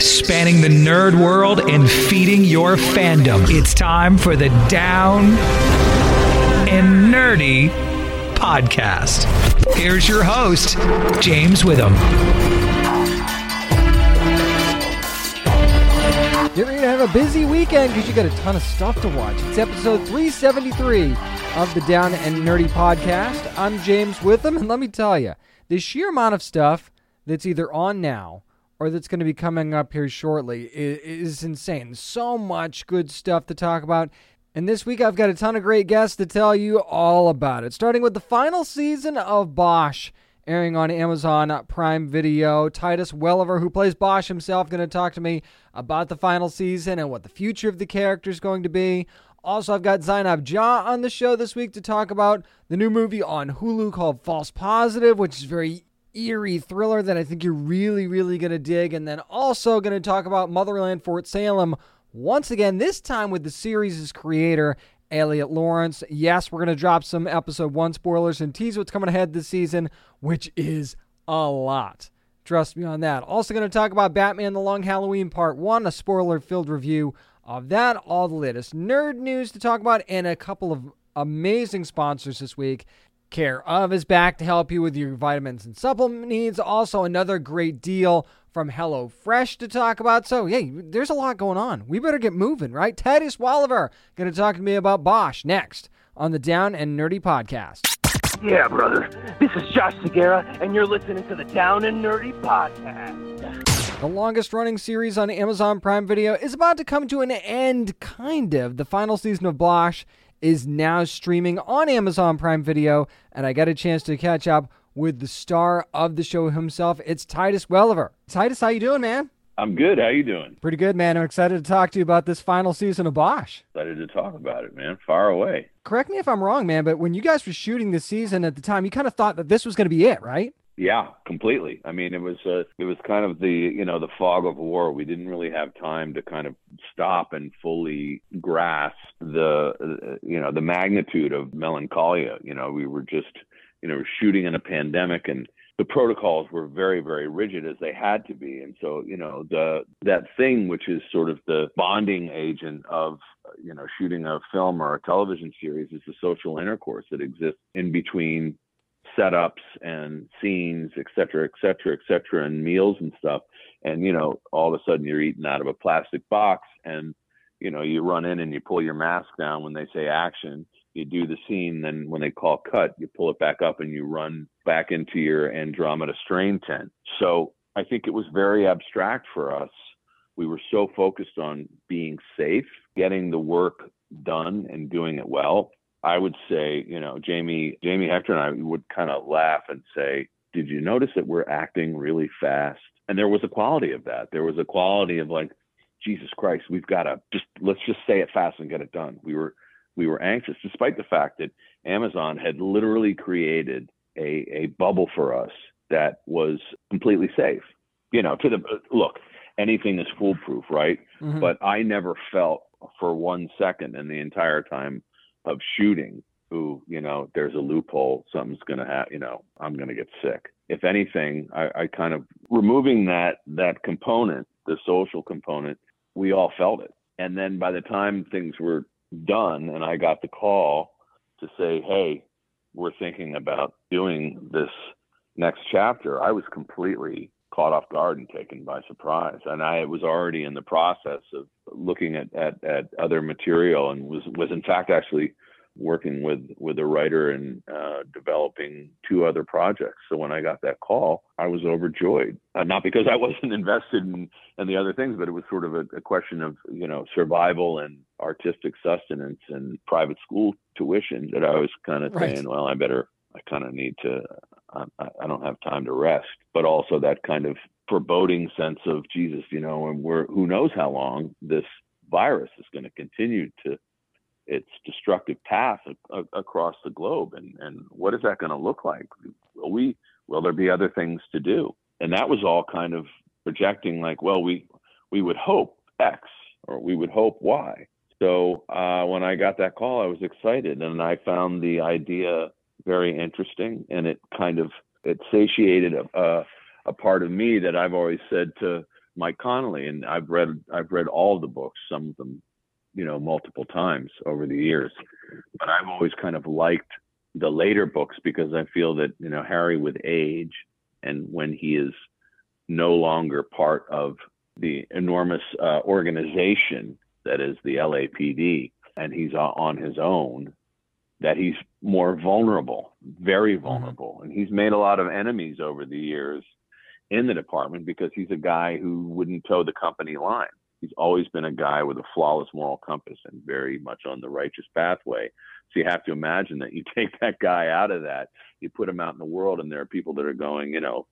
spanning the nerd world and feeding your fandom. It's time for the Down and Nerdy podcast. Here's your host, James Witham. Get ready to have a busy weekend because you got a ton of stuff to watch. It's episode 373 of the Down and Nerdy podcast. I'm James Witham, and let me tell you, the sheer amount of stuff that's either on now or that's going to be coming up here shortly is, is insane. So much good stuff to talk about. And this week, I've got a ton of great guests to tell you all about it. Starting with the final season of Bosch airing on Amazon Prime Video. Titus Welliver, who plays Bosch himself, going to talk to me about the final season and what the future of the character is going to be. Also, I've got Zainab Jah on the show this week to talk about the new movie on Hulu called False Positive, which is very eerie thriller that I think you're really, really going to dig. And then also going to talk about Motherland Fort Salem once again, this time with the series' creator Eliot Laurence. Yes, we're going to drop some episode one spoilers and tease what's coming ahead this season, which is a lot. Trust me on that. Also, going to talk about Batman The Long Halloween Part 1, a spoiler filled review of that, all the latest nerd news to talk about, and a couple of amazing sponsors this week. Care of is back to help you with your vitamins and supplement needs. Also, another great deal from HelloFresh to talk about. So, hey, there's a lot going on. We better get moving, right? Titus Welliver going to talk to me about Bosch next on the Down and Nerdy podcast. Yeah, brother. This is Josh Segarra, and you're listening to the Down and Nerdy podcast. The longest running series on Amazon Prime Video is about to come to an end, kind of. The final season of Bosch is now streaming on Amazon Prime Video, and I got a chance to catch up with the star of the show himself. It's Titus Welliver. Titus, how you doing, man? I'm good. How you doing? Pretty good, man. I'm excited to talk to you about this final season of Bosch. Excited to talk about it, man. Far away. Correct me if I'm wrong, man, but when you guys were shooting the season at the time, you kind of thought that this was going to be it, right? Yeah, completely. I mean, it was uh, it was kind of the you know the fog of war. We didn't really have time to kind of stop and fully grasp the uh, you know the magnitude of melancholia. You know, we were just you know shooting in a pandemic and the protocols were very very rigid as they had to be and so you know the that thing which is sort of the bonding agent of you know shooting a film or a television series is the social intercourse that exists in between setups and scenes, et cetera, et cetera, et cetera, and meals and stuff. And, you know, all of a sudden you're eating out of a plastic box and, you know, you run in and you pull your mask down when they say action. You do the scene, then when they call cut, you pull it back up and you run back into your Andromeda strain tent. So I think it was very abstract for us. We were so focused on being safe, getting the work done and doing it well I would say, you know, Jamie, Jamie Hector and I would kind of laugh and say, "Did you notice that we're acting really fast?" And there was a quality of that. There was a quality of like, Jesus Christ, we've got to just let's just say it fast and get it done. We were we were anxious, despite the fact that Amazon had literally created a a bubble for us that was completely safe. You know, to the look, anything is foolproof, right? Mm-hmm. But I never felt for one second in the entire time of shooting who you know there's a loophole something's going to happen you know i'm going to get sick. If anything I, I kind of removing that that component the social component we all felt it. And then by the time things were done and i got the call to say hey we're thinking about doing this next chapter i was completely caught off guard and taken by surprise. And I was already in the process of looking at, at, at other material and was, was in fact actually working with, with a writer and uh, developing two other projects. So when I got that call, I was overjoyed. Uh, not because I wasn't invested in, in the other things, but it was sort of a, a question of, you know, survival and artistic sustenance and private school tuition that I was kind of right. saying, well, I better I kind of need to, I, I don't have time to rest, but also that kind of foreboding sense of Jesus, you know, and we're, who knows how long this virus is going to continue to its destructive path a, a, across the globe. And, and what is that going to look like? Will we, will there be other things to do? And that was all kind of projecting like, well, we, we would hope X or we would hope Y. So uh, when I got that call, I was excited, and I found the idea very interesting, and it kind of it satiated a, a, a part of me that I've always said to Mike Connelly, and I've read I've read all the books, some of them, you know, multiple times over the years. But I've always kind of liked the later books because I feel that you know Harry with age and when he is no longer part of the enormous uh, organization that is the LAPD and he's on his own that he's more vulnerable, very mm-hmm. vulnerable. And he's made a lot of enemies over the years in the department because he's a guy who wouldn't toe the company line. He's always been a guy with a flawless moral compass and very much on the righteous pathway. So you have to imagine that you take that guy out of that, you put him out in the world, and there are people that are going, you know,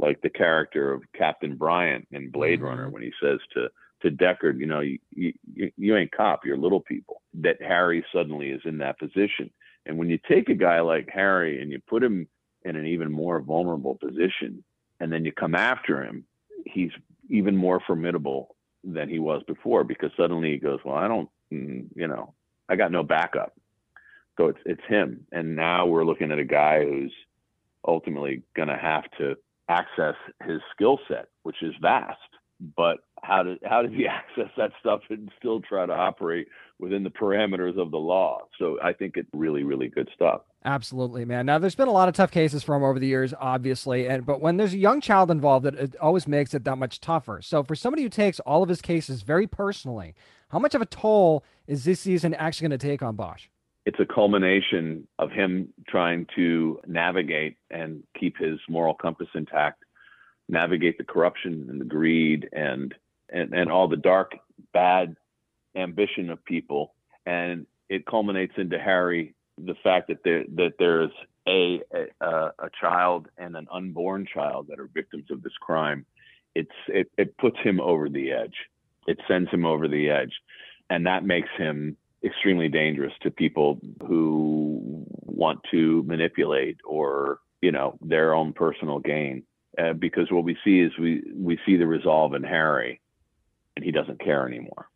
like the character of Captain Bryant in Blade mm-hmm. Runner when he says to to Deckard, you know, you, you, you ain't cop, you're little people. That Harry suddenly is in that position. And when you take a guy like Harry and you put him in an even more vulnerable position, and then you come after him, he's even more formidable than he was before because suddenly he goes, well, I don't, mm, you know, I got no backup. So it's it's him, and now we're looking at a guy who's ultimately going to have to access his skill set, which is vast. But how does how does he access that stuff and still try to operate within the parameters of the law? So I think it's really really good stuff. Absolutely, man. Now there's been a lot of tough cases for him over the years, obviously, and but when there's a young child involved, it, it always makes it that much tougher. So for somebody who takes all of his cases very personally, how much of a toll is this season actually going to take on Bosch? It's a culmination of him trying to navigate and keep his moral compass intact, navigate the corruption and the greed and and, and all the dark, bad ambition of people. And it culminates into Harry, the fact that there that there's a, a a child and an unborn child that are victims of this crime. It's it, it puts him over the edge. It sends him over the edge, and that makes him extremely dangerous to people who want to manipulate or you know their own personal gain. Uh, because what we see is we we see the resolve in Harry and he doesn't care anymore.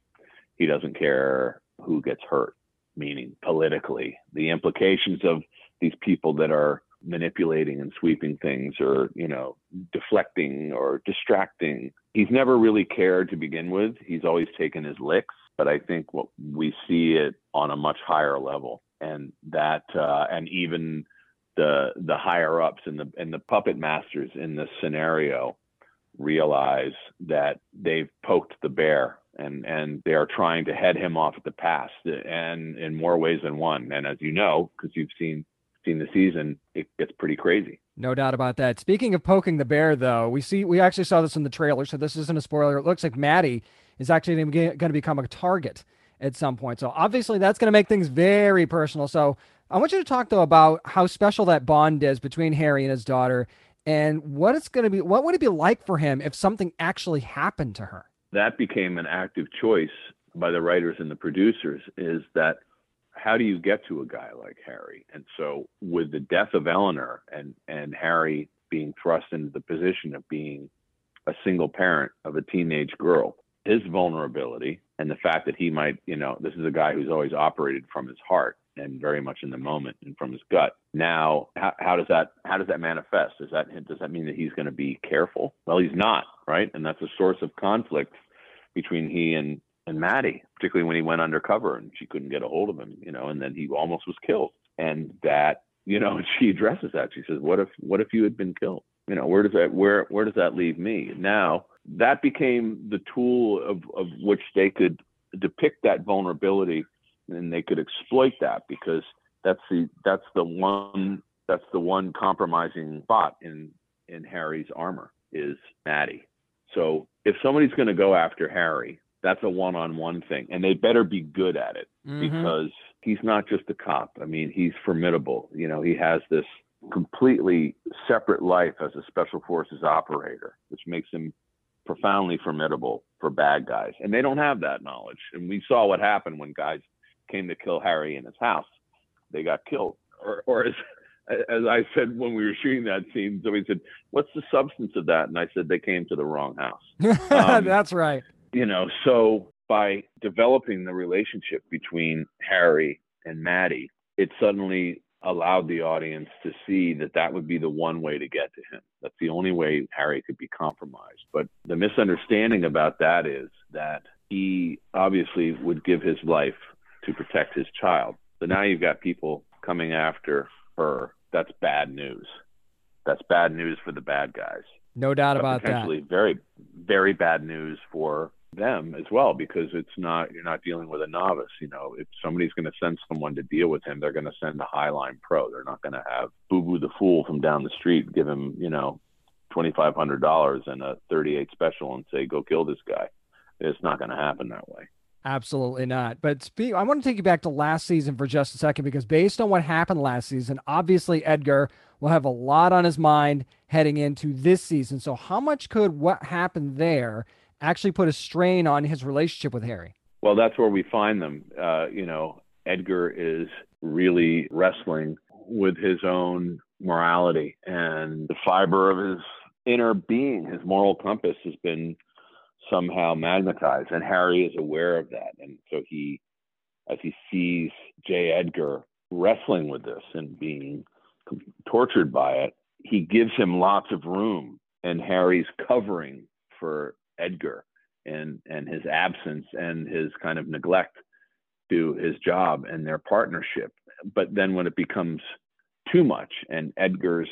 He doesn't care who gets hurt, meaning politically. The implications of these people that are manipulating and sweeping things or, you know, deflecting or distracting. He's never really cared to begin with. He's always taken his licks, but I think what we see it on a much higher level and that uh, and even the the higher ups and the and the puppet masters in this scenario realize that they've poked the bear and and they are trying to head him off at the pass and in more ways than one. And as you know because you've seen seen the season it gets pretty crazy. No doubt about that. Speaking of poking the bear though we see we actually saw this in the trailer so this isn't a spoiler. It looks like maddie is actually going to become a target at some point. So obviously that's going to make things very personal. So i want you to talk though about how special that bond is between harry and his daughter and what it's going to be what would it be like for him if something actually happened to her? That became an active choice by the writers and the producers is that how do you get to a guy like harry? And so with the death of eleanor and and harry being thrust into the position of being a single parent of a teenage girl his vulnerability and the fact that he might you know this is a guy who's always operated from his heart and very much in the moment and from his gut. Now, how, how does that how does that manifest? Does that does that mean that he's going to be careful? Well, he's not, right? And that's a source of conflict between he and and Maddie, particularly when he went undercover and she couldn't get a hold of him, you know, and then he almost was killed. And that, you know, she addresses that. She says, "What if what if you had been killed? You know, where does that where where does that leave me?" Now, that became the tool of of which they could depict that vulnerability and they could exploit that because that's the that's the one that's the one compromising spot in in Harry's armor is Maddie. So if somebody's going to go after Harry, that's a one-on-one thing, and they better be good at it mm-hmm. because he's not just a cop. I mean, he's formidable. You know, he has this completely separate life as a special forces operator, which makes him profoundly formidable for bad guys. And they don't have that knowledge. And we saw what happened when guys came to kill Harry in his house. They got killed. Or, or as, as I said when we were shooting that scene, somebody said, "What's the substance of that?" And I said, "They came to the wrong house." Um, That's right. You know, so by developing the relationship between Harry and Maddie, it suddenly allowed the audience to see that that would be the one way to get to him. That's the only way Harry could be compromised. But the misunderstanding about that is that he obviously would give his life to protect his child. So now you've got people coming after her. That's bad news. That's bad news for the bad guys. No doubt about potentially that. Very, very bad news for them as well because it's not you're not dealing with a novice you know if somebody's going to send someone to deal with him they're going to send a highline pro they're not going to have boo boo the fool from down the street give him you know twenty five hundred dollars and a thirty eight special and say go kill this guy it's not going to happen that way Absolutely not. But speak, I want to take you back to last season for just a second because based on what happened last season, obviously Edgar will have a lot on his mind heading into this season. So, how much could what happened there actually put a strain on his relationship with Harry? Well, that's where we find them. Uh, you know, Edgar is really wrestling with his own morality and the fiber of his inner being. His moral compass has been somehow magnetized, and Harry is aware of that. And so he, as he sees J. Edgar wrestling with this and being tortured by it, he gives him lots of room, and Harry's covering for Edgar and and his absence and his kind of neglect to his job and their partnership. But then when it becomes too much and Edgar's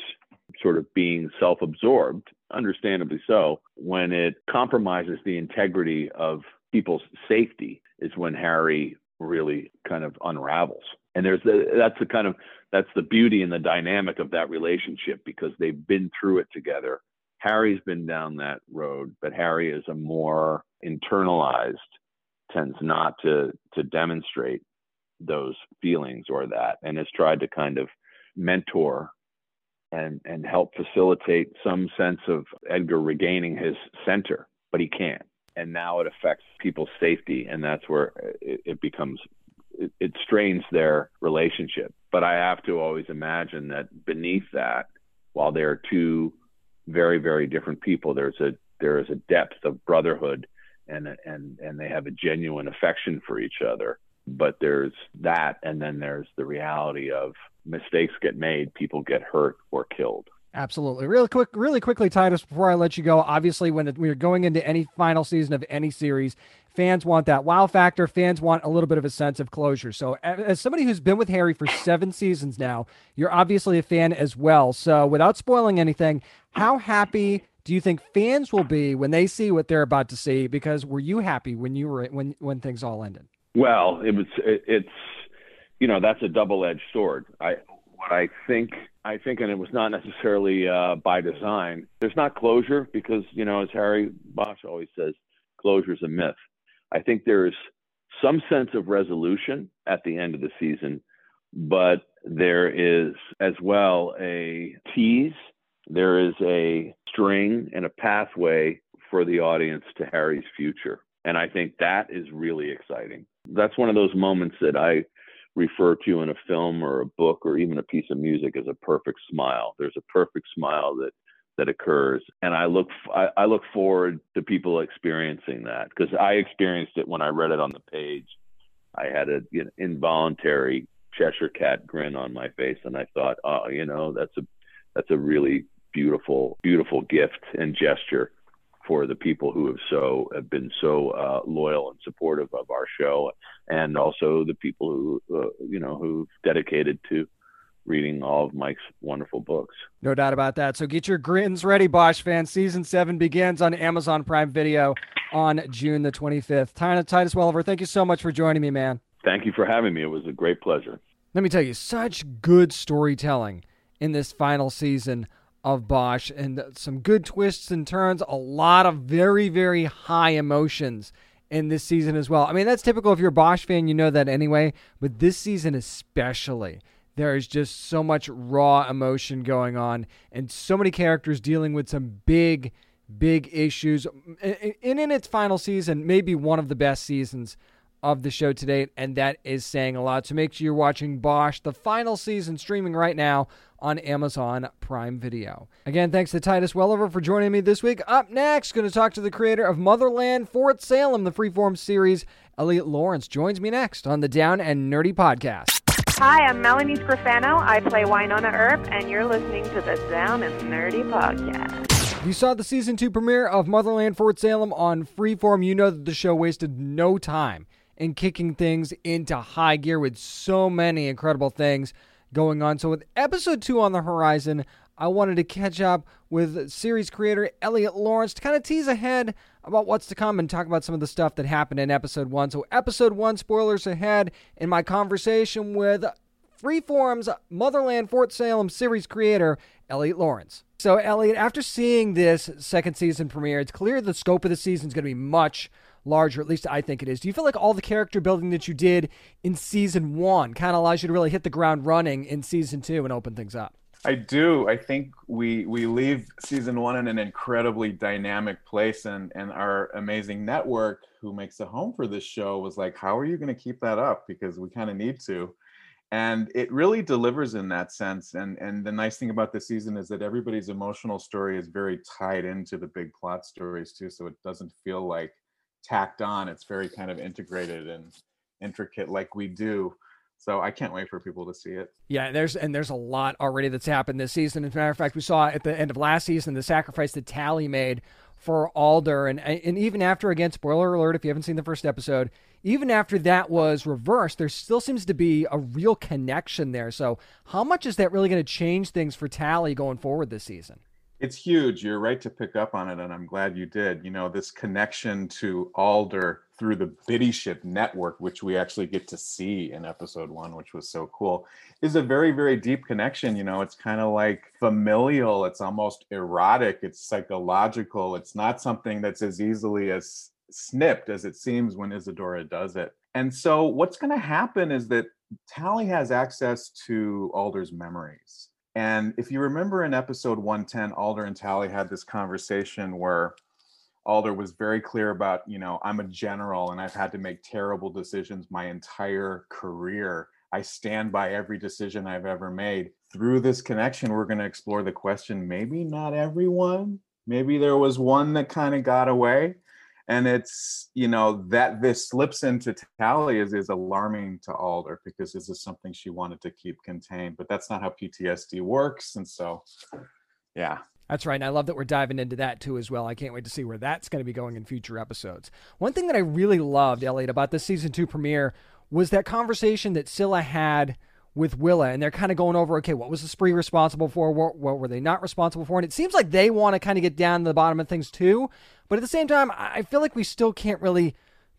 sort of being self-absorbed, understandably so, when it compromises the integrity of people's safety is when Harry really kind of unravels. And there's the, that's the kind of that's the beauty and the dynamic of that relationship because they've been through it together Harry's been down that road, but Harry is a more internalized, tends not to to demonstrate those feelings or that, and has tried to kind of mentor and and help facilitate some sense of Edgar regaining his center, but he can't. And now it affects people's safety, and that's where it, it becomes it, it strains their relationship. But I have to always imagine that beneath that, while they're two very very different people. There's a there is a depth of brotherhood and and and they have a genuine affection for each other. But there's that and then there's the reality of mistakes get made people get hurt or killed Absolutely. Really quick, really quickly, Titus, before I let you go, obviously, when we're going into any final season of any series, fans want that wow factor. Fans want a little bit of a sense of closure. So, as somebody who's been with Harry for seven seasons now, you're obviously a fan as well. So, without spoiling anything, how happy do you think fans will be when they see what they're about to see? Because were you happy when you were when when things all ended? Well, it was. It, it's you know that's a double edged sword. I what I think I think, and it was not necessarily uh, by design. There's not closure because, you know, as Harry Bosch always says, closure is a myth. I think there's some sense of resolution at the end of the season, but there is as well a tease. There is a string and a pathway for the audience to Harry's future. And I think that is really exciting. That's one of those moments that I refer to in a film or a book or even a piece of music as a perfect smile. There's a perfect smile that that occurs, and I look I, I look forward to people experiencing that because I experienced it when I read it on the page. I had an you know, involuntary Cheshire cat grin on my face, and I thought, oh, you know, that's a that's a really beautiful beautiful gift and gesture for the people who have so have been so uh, loyal and supportive of our show, and also the people who uh, you know who've dedicated to reading all of Mike's wonderful books. No doubt about that. So get your grins ready, Bosch fans. Season seven begins on Amazon Prime Video on June the 25th. Titus Welliver, thank you so much for joining me, man. Thank you for having me. It was a great pleasure. Let me tell you, such good storytelling in this final season of Bosch and some good twists and turns, a lot of very, very high emotions in this season as well. I mean, that's typical if you're a Bosch fan, you know that anyway, but this season especially. There is just so much raw emotion going on and so many characters dealing with some big, big issues. And in its final season, maybe one of the best seasons of the show to date, and that is saying a lot. So make sure you're watching Bosch, the final season, streaming right now on Amazon Prime Video. Again, thanks to Titus Welliver for joining me this week. Up next, going to talk to the creator of Motherland Fort Salem, the freeform series. Eliot Laurence joins me next on the Down and Nerdy Podcast. Hi, I'm Melanie Scrofano. I play Wynonna Earp, and you're listening to the Down and Nerdy Podcast. You saw the season two premiere of Motherland Fort Salem on Freeform. You know that the show wasted no time in kicking things into high gear with so many incredible things going on. So, with episode two on the horizon, I wanted to catch up with series creator Eliot Laurence to kind of tease ahead about what's to come and talk about some of the stuff that happened in episode one. So, episode one spoilers ahead in my conversation with Freeform's Motherland Fort Salem series creator, Eliot Laurence. So, Eliot, after seeing this second season premiere, it's clear the scope of the season is going to be much larger. At least I think it is. Do you feel like all the character building that you did in season one kind of allows you to really hit the ground running in season two and open things up? I do. I think we we leave season one in an incredibly dynamic place, and and our amazing network, who makes a home for this show, was like, "How are you going to keep that up? Because we kind of need to." And it really delivers in that sense. And and the nice thing about this season is that everybody's emotional story is very tied into the big plot stories too, so it doesn't feel like tacked on. It's very kind of integrated and intricate, like we do so I can't wait for people to see it. Yeah, there's and there's a lot already that's happened this season. As a matter of fact, we saw at the end of last season the sacrifice that Tally made for Alder, and and even after again, spoiler alert if you haven't seen the first episode, even after that was reversed, there still seems to be a real connection there. So how much is that really going to change things for Tally going forward this season? It's huge. You're right to pick up on it, and I'm glad you did. You know, this connection to Alder through the Biddy Ship network, which we actually get to see in episode one, which was so cool, is a very, very deep connection. You know, it's kind of like familial, it's almost erotic, it's psychological. It's not something that's as easily as snipped as it seems when Isadora does it. And so, what's going to happen is that Tally has access to Alder's memories and if you remember in episode 110, Alder and Tally had this conversation where Alder was very clear about, you know, I'm a general and I've had to make terrible decisions my entire career. I stand by every decision I've ever made. Through this connection, we're going to explore the question maybe not everyone, maybe there was one that kind of got away and it's you know that this slips into tally is, is alarming to alder because this is something she wanted to keep contained but that's not how ptsd works and so yeah that's right. And I love that we're diving into that too as well. I can't wait to see where that's going to be going in future episodes. One thing that I really loved, Eliot, about the season two premiere was that conversation that Scylla had with Willa, and they're kind of going over, okay, what was the spree responsible for? What, what were they not responsible for? And it seems like they want to kind of get down to the bottom of things too. But at the same time, I feel like we still can't really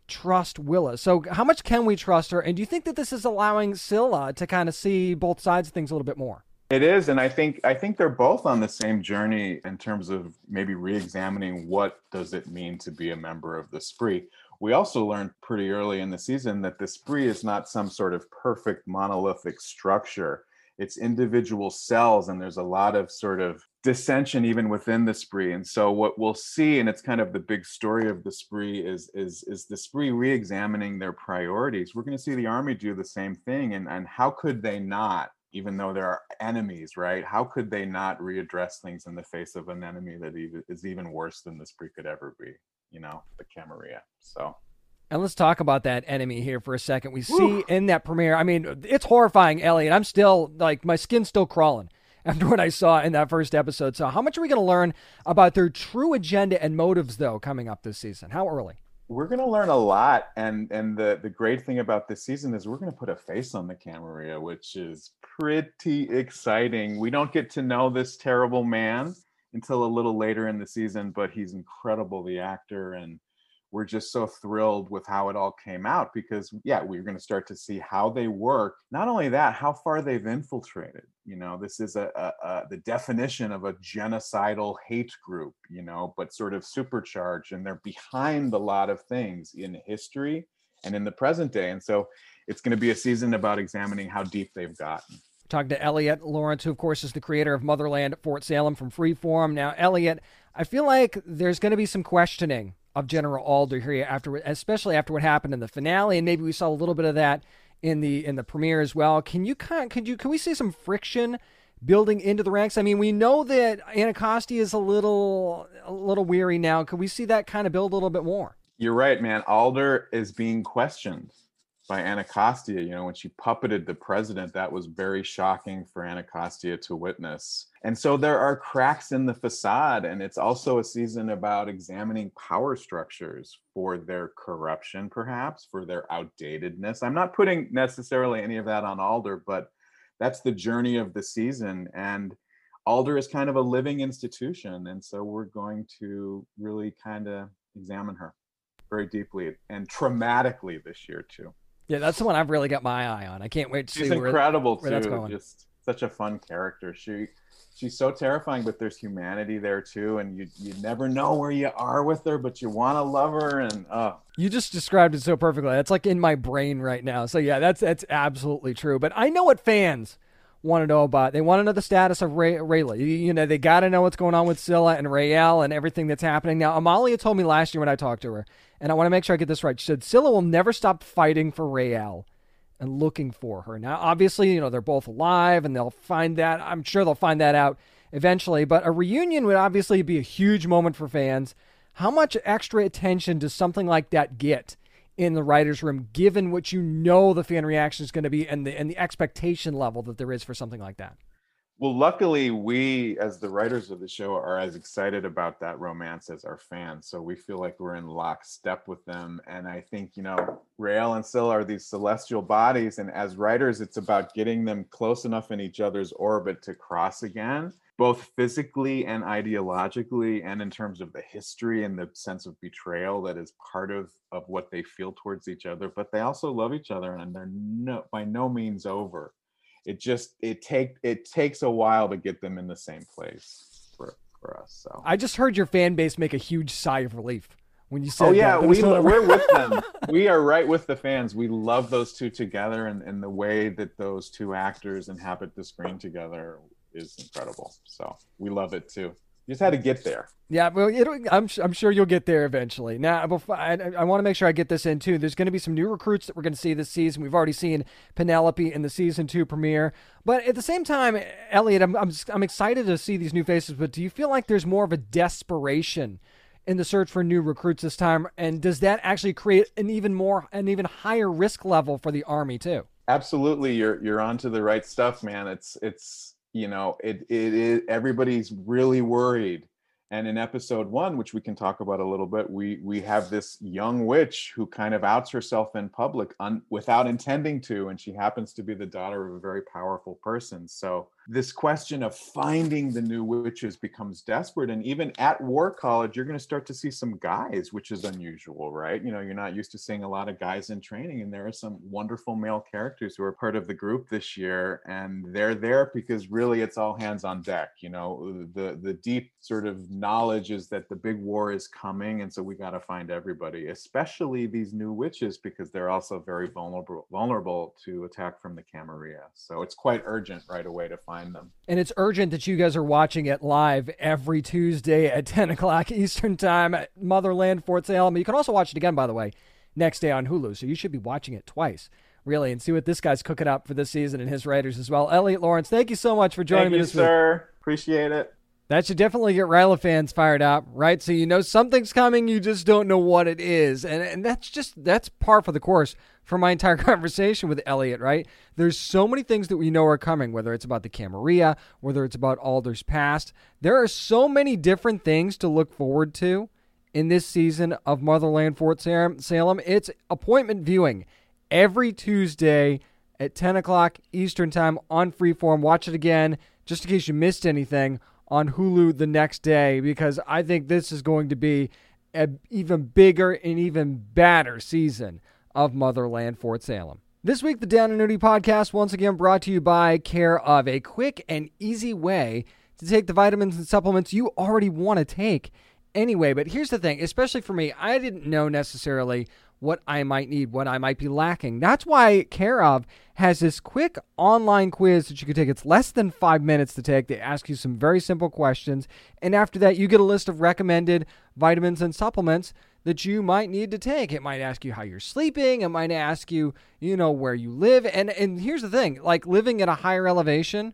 trust Willa. So how much can we trust her? And do you think that this is allowing Scylla to kind of see both sides of things a little bit more? It is, and I think I think they're both on the same journey in terms of maybe re-examining what does it mean to be a member of the spree we also learned pretty early in the season that the spree is not some sort of perfect monolithic structure. It's individual cells, and there's a lot of sort of dissension even within the spree. And so what we'll see, and it's kind of the big story of the spree, is is is the spree re-examining their priorities. We're going to see the army do the same thing, and and how could they not? even though there are enemies, right? How could they not readdress things in the face of an enemy that is even worse than the spree could ever be? you know, the Camarilla. So. And let's talk about that enemy here for a second. We see in that premiere, I mean, it's horrifying, Eliot. I'm still, like, my skin's still crawling after what I saw in that first episode. So, how much are we going to learn about their true agenda and motives, though, coming up this season? How early? We're going to learn a lot, and and the the great thing about this season is we're going to put a face on the Camarilla, which is pretty exciting. We don't get to know this terrible man until a little later in the season, but he's incredible, the actor, and we're just so thrilled with how it all came out because yeah we're going to start to see how they work not only that how far they've infiltrated you know this is a, a, a, the definition of a genocidal hate group you know but sort of supercharged and they're behind a lot of things in history and in the present day and so it's going to be a season about examining how deep they've gotten Talking to Eliot Laurence, who, of course, is the creator of Motherland Fort Salem from Freeform. Now, Eliot, I feel like there's going to be some questioning of General Alder here after, especially after what happened in the finale, and maybe we saw a little bit of that in the in the premiere as well. Can you kind could you can we see some friction building into the ranks? I mean, we know that Anacostia is a little a little weary now. Could we see that kind of build a little bit more? You're right, man. Alder is being questioned by Anacostia. You know, when she puppeted the president, that was very shocking for Anacostia to witness. And so there are cracks in the facade, and it's also a season about examining power structures for their corruption, perhaps for their outdatedness. I'm not putting necessarily any of that on Alder, but that's the journey of the season. And Alder is kind of a living institution. And so we're going to really kind of examine her very deeply and traumatically this year, too. Yeah, that's the one I've really got my eye on. I can't wait to She's see incredible where, where too. Just such a fun character. She she's so terrifying, but there's humanity there too, and you you never know where you are with her, but you want to love her, and uh You just described it so perfectly. That's like in my brain right now. So yeah, that's that's absolutely true. But I know what fans want to know about. They want to know the status of Ray, Rayla. You, you know, they got to know what's going on with Scylla and Raelle and everything that's happening. Now, Amalia told me last year when I talked to her, and I want to make sure I get this right. She said Scylla will never stop fighting for Raelle and looking for her. Now, obviously, you know, they're both alive and they'll find that. I'm sure they'll find that out eventually. But a reunion would obviously be a huge moment for fans. How much extra attention does something like that get in the writers' room, given what you know the fan reaction is going to be and the and the expectation level that there is for something like that? Well, luckily, we as the writers of the show are as excited about that romance as our fans. So we feel like we're in lockstep with them. And I think, you know, Raelle and Scylla are these celestial bodies. And as writers, it's about getting them close enough in each other's orbit to cross again, both physically and ideologically, and in terms of the history and the sense of betrayal that is part of, of what they feel towards each other. But they also love each other and they're no, by no means over. It just it take it takes a while to get them in the same place for for us so. I just heard your fan base make a huge sigh of relief when you said oh yeah we, of- we're with them. We are right with the fans. We love those two together and, and the way that those two actors inhabit the screen together is incredible so we love it too you just had to get there Yeah, well, I'm I'm sure you'll get there eventually. Now, before, I, I want to make sure I get this in too. There's going to be some new recruits that we're going to see this season. We've already seen Penelope in the season two premiere, but at the same time, Eliot, I'm I'm, I'm excited to see these new faces. But do you feel like there's more of a desperation in the search for new recruits this time? And does that actually create an even more an even higher risk level for the army too? absolutely you're you're onto the right stuff man it's it's you know it it is everybody's really worried. And in episode one which we can talk about a little bit we we have this young witch who kind of outs herself in public un, without intending to and she happens to be the daughter of a very powerful person. So this question of finding the new witches becomes desperate and even at war college you're going to start to see some guys which is unusual right? You know you're not used to seeing a lot of guys in training and there are some wonderful male characters who are part of the group this year and they're there because really it's all hands on deck you know? The the deep sort of knowledge is that the big war is coming and so we got to find everybody especially these new witches because they're also very vulnerable vulnerable to attack from the camarilla. So it's quite urgent right away to find them And it's urgent that you guys are watching it live every Tuesday at 10 o'clock Eastern Time at Motherland, Fort Salem. You can also watch it again, by the way, next day on Hulu. So you should be watching it twice, really, and see what this guy's cooking up for this season and his writers as well. Eliot Laurence, thank you so much for joining thank me you this week. sir appreciate it That should definitely get Ryla fans fired up, right? So you know something's coming, you just don't know what it is. And and that's just that's par for the course for my entire conversation with Eliot, right? There's so many things that we know are coming, whether it's about the Camarilla, whether it's about Alder's past. There are so many different things to look forward to in this season of Motherland Fort Salem. It's appointment viewing every Tuesday at 10 o'clock Eastern Time on Freeform. Watch it again just in case you missed anything on Hulu the next day because I think this is going to be an even bigger and even badder season of Motherland Fort Salem. This week, the Down and Nerdy podcast once again brought to you by Care of, a quick and easy way to take the vitamins and supplements you already want to take anyway. But here's the thing, especially for me, I didn't know necessarily what I might need, what I might be lacking. That's why Care of has this quick online quiz that you can take. It's less than five minutes to take. They ask you some very simple questions. And after that, you get a list of recommended vitamins and supplements that you might need to take. It might ask you how you're sleeping. It might ask you, you know, where you live. And and here's the thing, like living at a higher elevation,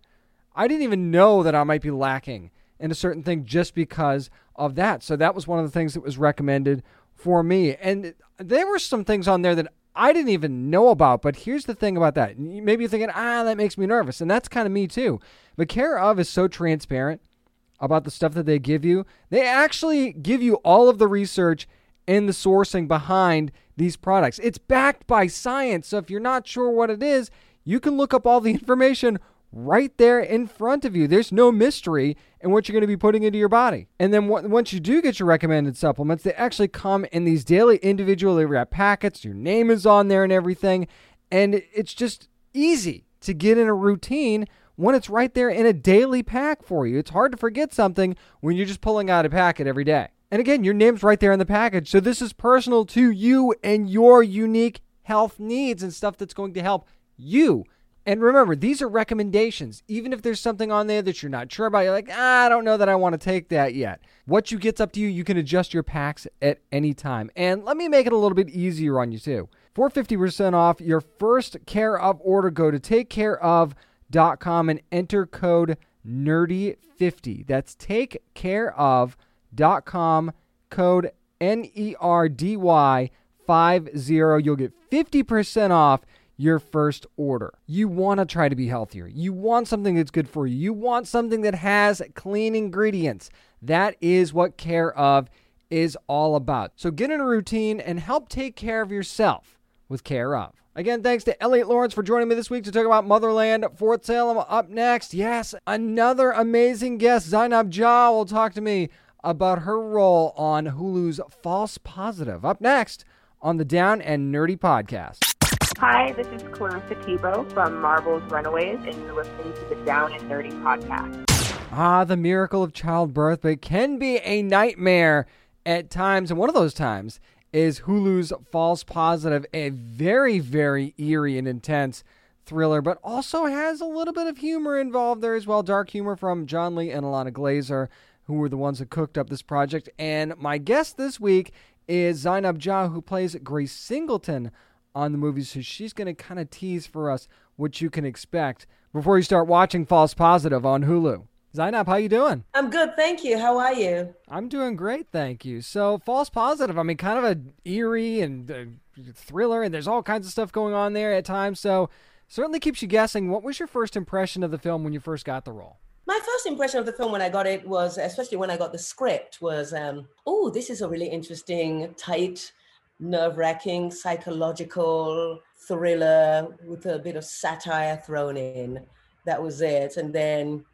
I didn't even know that I might be lacking in a certain thing just because of that. So that was one of the things that was recommended for me. And there were some things on there that I didn't even know about. But here's the thing about that. Maybe you're thinking, ah, that makes me nervous. And that's kind of me too. But Care of is so transparent about the stuff that they give you. They actually give you all of the research and the sourcing behind these products. It's backed by science. So if you're not sure what it is, you can look up all the information right there in front of you. There's no mystery in what you're going to be putting into your body. And then w- once you do get your recommended supplements, they actually come in these daily individually wrapped packets. Your name is on there and everything. And it's just easy to get in a routine when it's right there in a daily pack for you. It's hard to forget something when you're just pulling out a packet every day. And again, your name's right there in the package. So this is personal to you and your unique health needs and stuff that's going to help you and remember, these are recommendations. Even if there's something on there that you're not sure about, you're like, ah, I don't know that I want to take that yet. What you get's up to you. You can adjust your packs at any time. And let me make it a little bit easier on you too. For 50% off your first care of order, go to takecareof.com and enter code NERDY50. That's takecareof.com, code N E R D Y 50. You'll get 50% off your first order. You want to try to be healthier. You want something that's good for you. You want something that has clean ingredients. That is what Care of is all about. So get in a routine and help take care of yourself with Care of. Again, thanks to Eliot Laurence for joining me this week to talk about Motherland, Fort Salem. Up next, yes, another amazing guest, Zainab Jah, will talk to me about her role on Hulu's False Positive. Up next on the Down and Nerdy podcast. Hi, this is Clarissa Thibeaux from Marvel's Runaways, and you're listening to the Down and Dirty podcast. Ah, the miracle of childbirth, but it can be a nightmare at times. And one of those times is Hulu's False Positive, a very, very eerie and intense thriller, but also has a little bit of humor involved there as well. Dark humor from John Lee and Ilana Glazer, who were the ones that cooked up this project. And my guest this week is Zainab Jah, who plays Grace Singleton on the movie, so she's going to kind of tease for us what you can expect before you start watching False Positive on Hulu. Zainab, how you doing? I'm good, thank you. How are you? I'm doing great, thank you. So, False Positive, I mean, kind of a eerie and uh, thriller, and there's all kinds of stuff going on there at times. So, certainly keeps you guessing. What was your first impression of the film when you first got the role? My first impression of the film when I got it was, especially when I got the script, was, um, oh, this is a really interesting, tight nerve wracking psychological thriller with a bit of satire thrown in. That was it. And then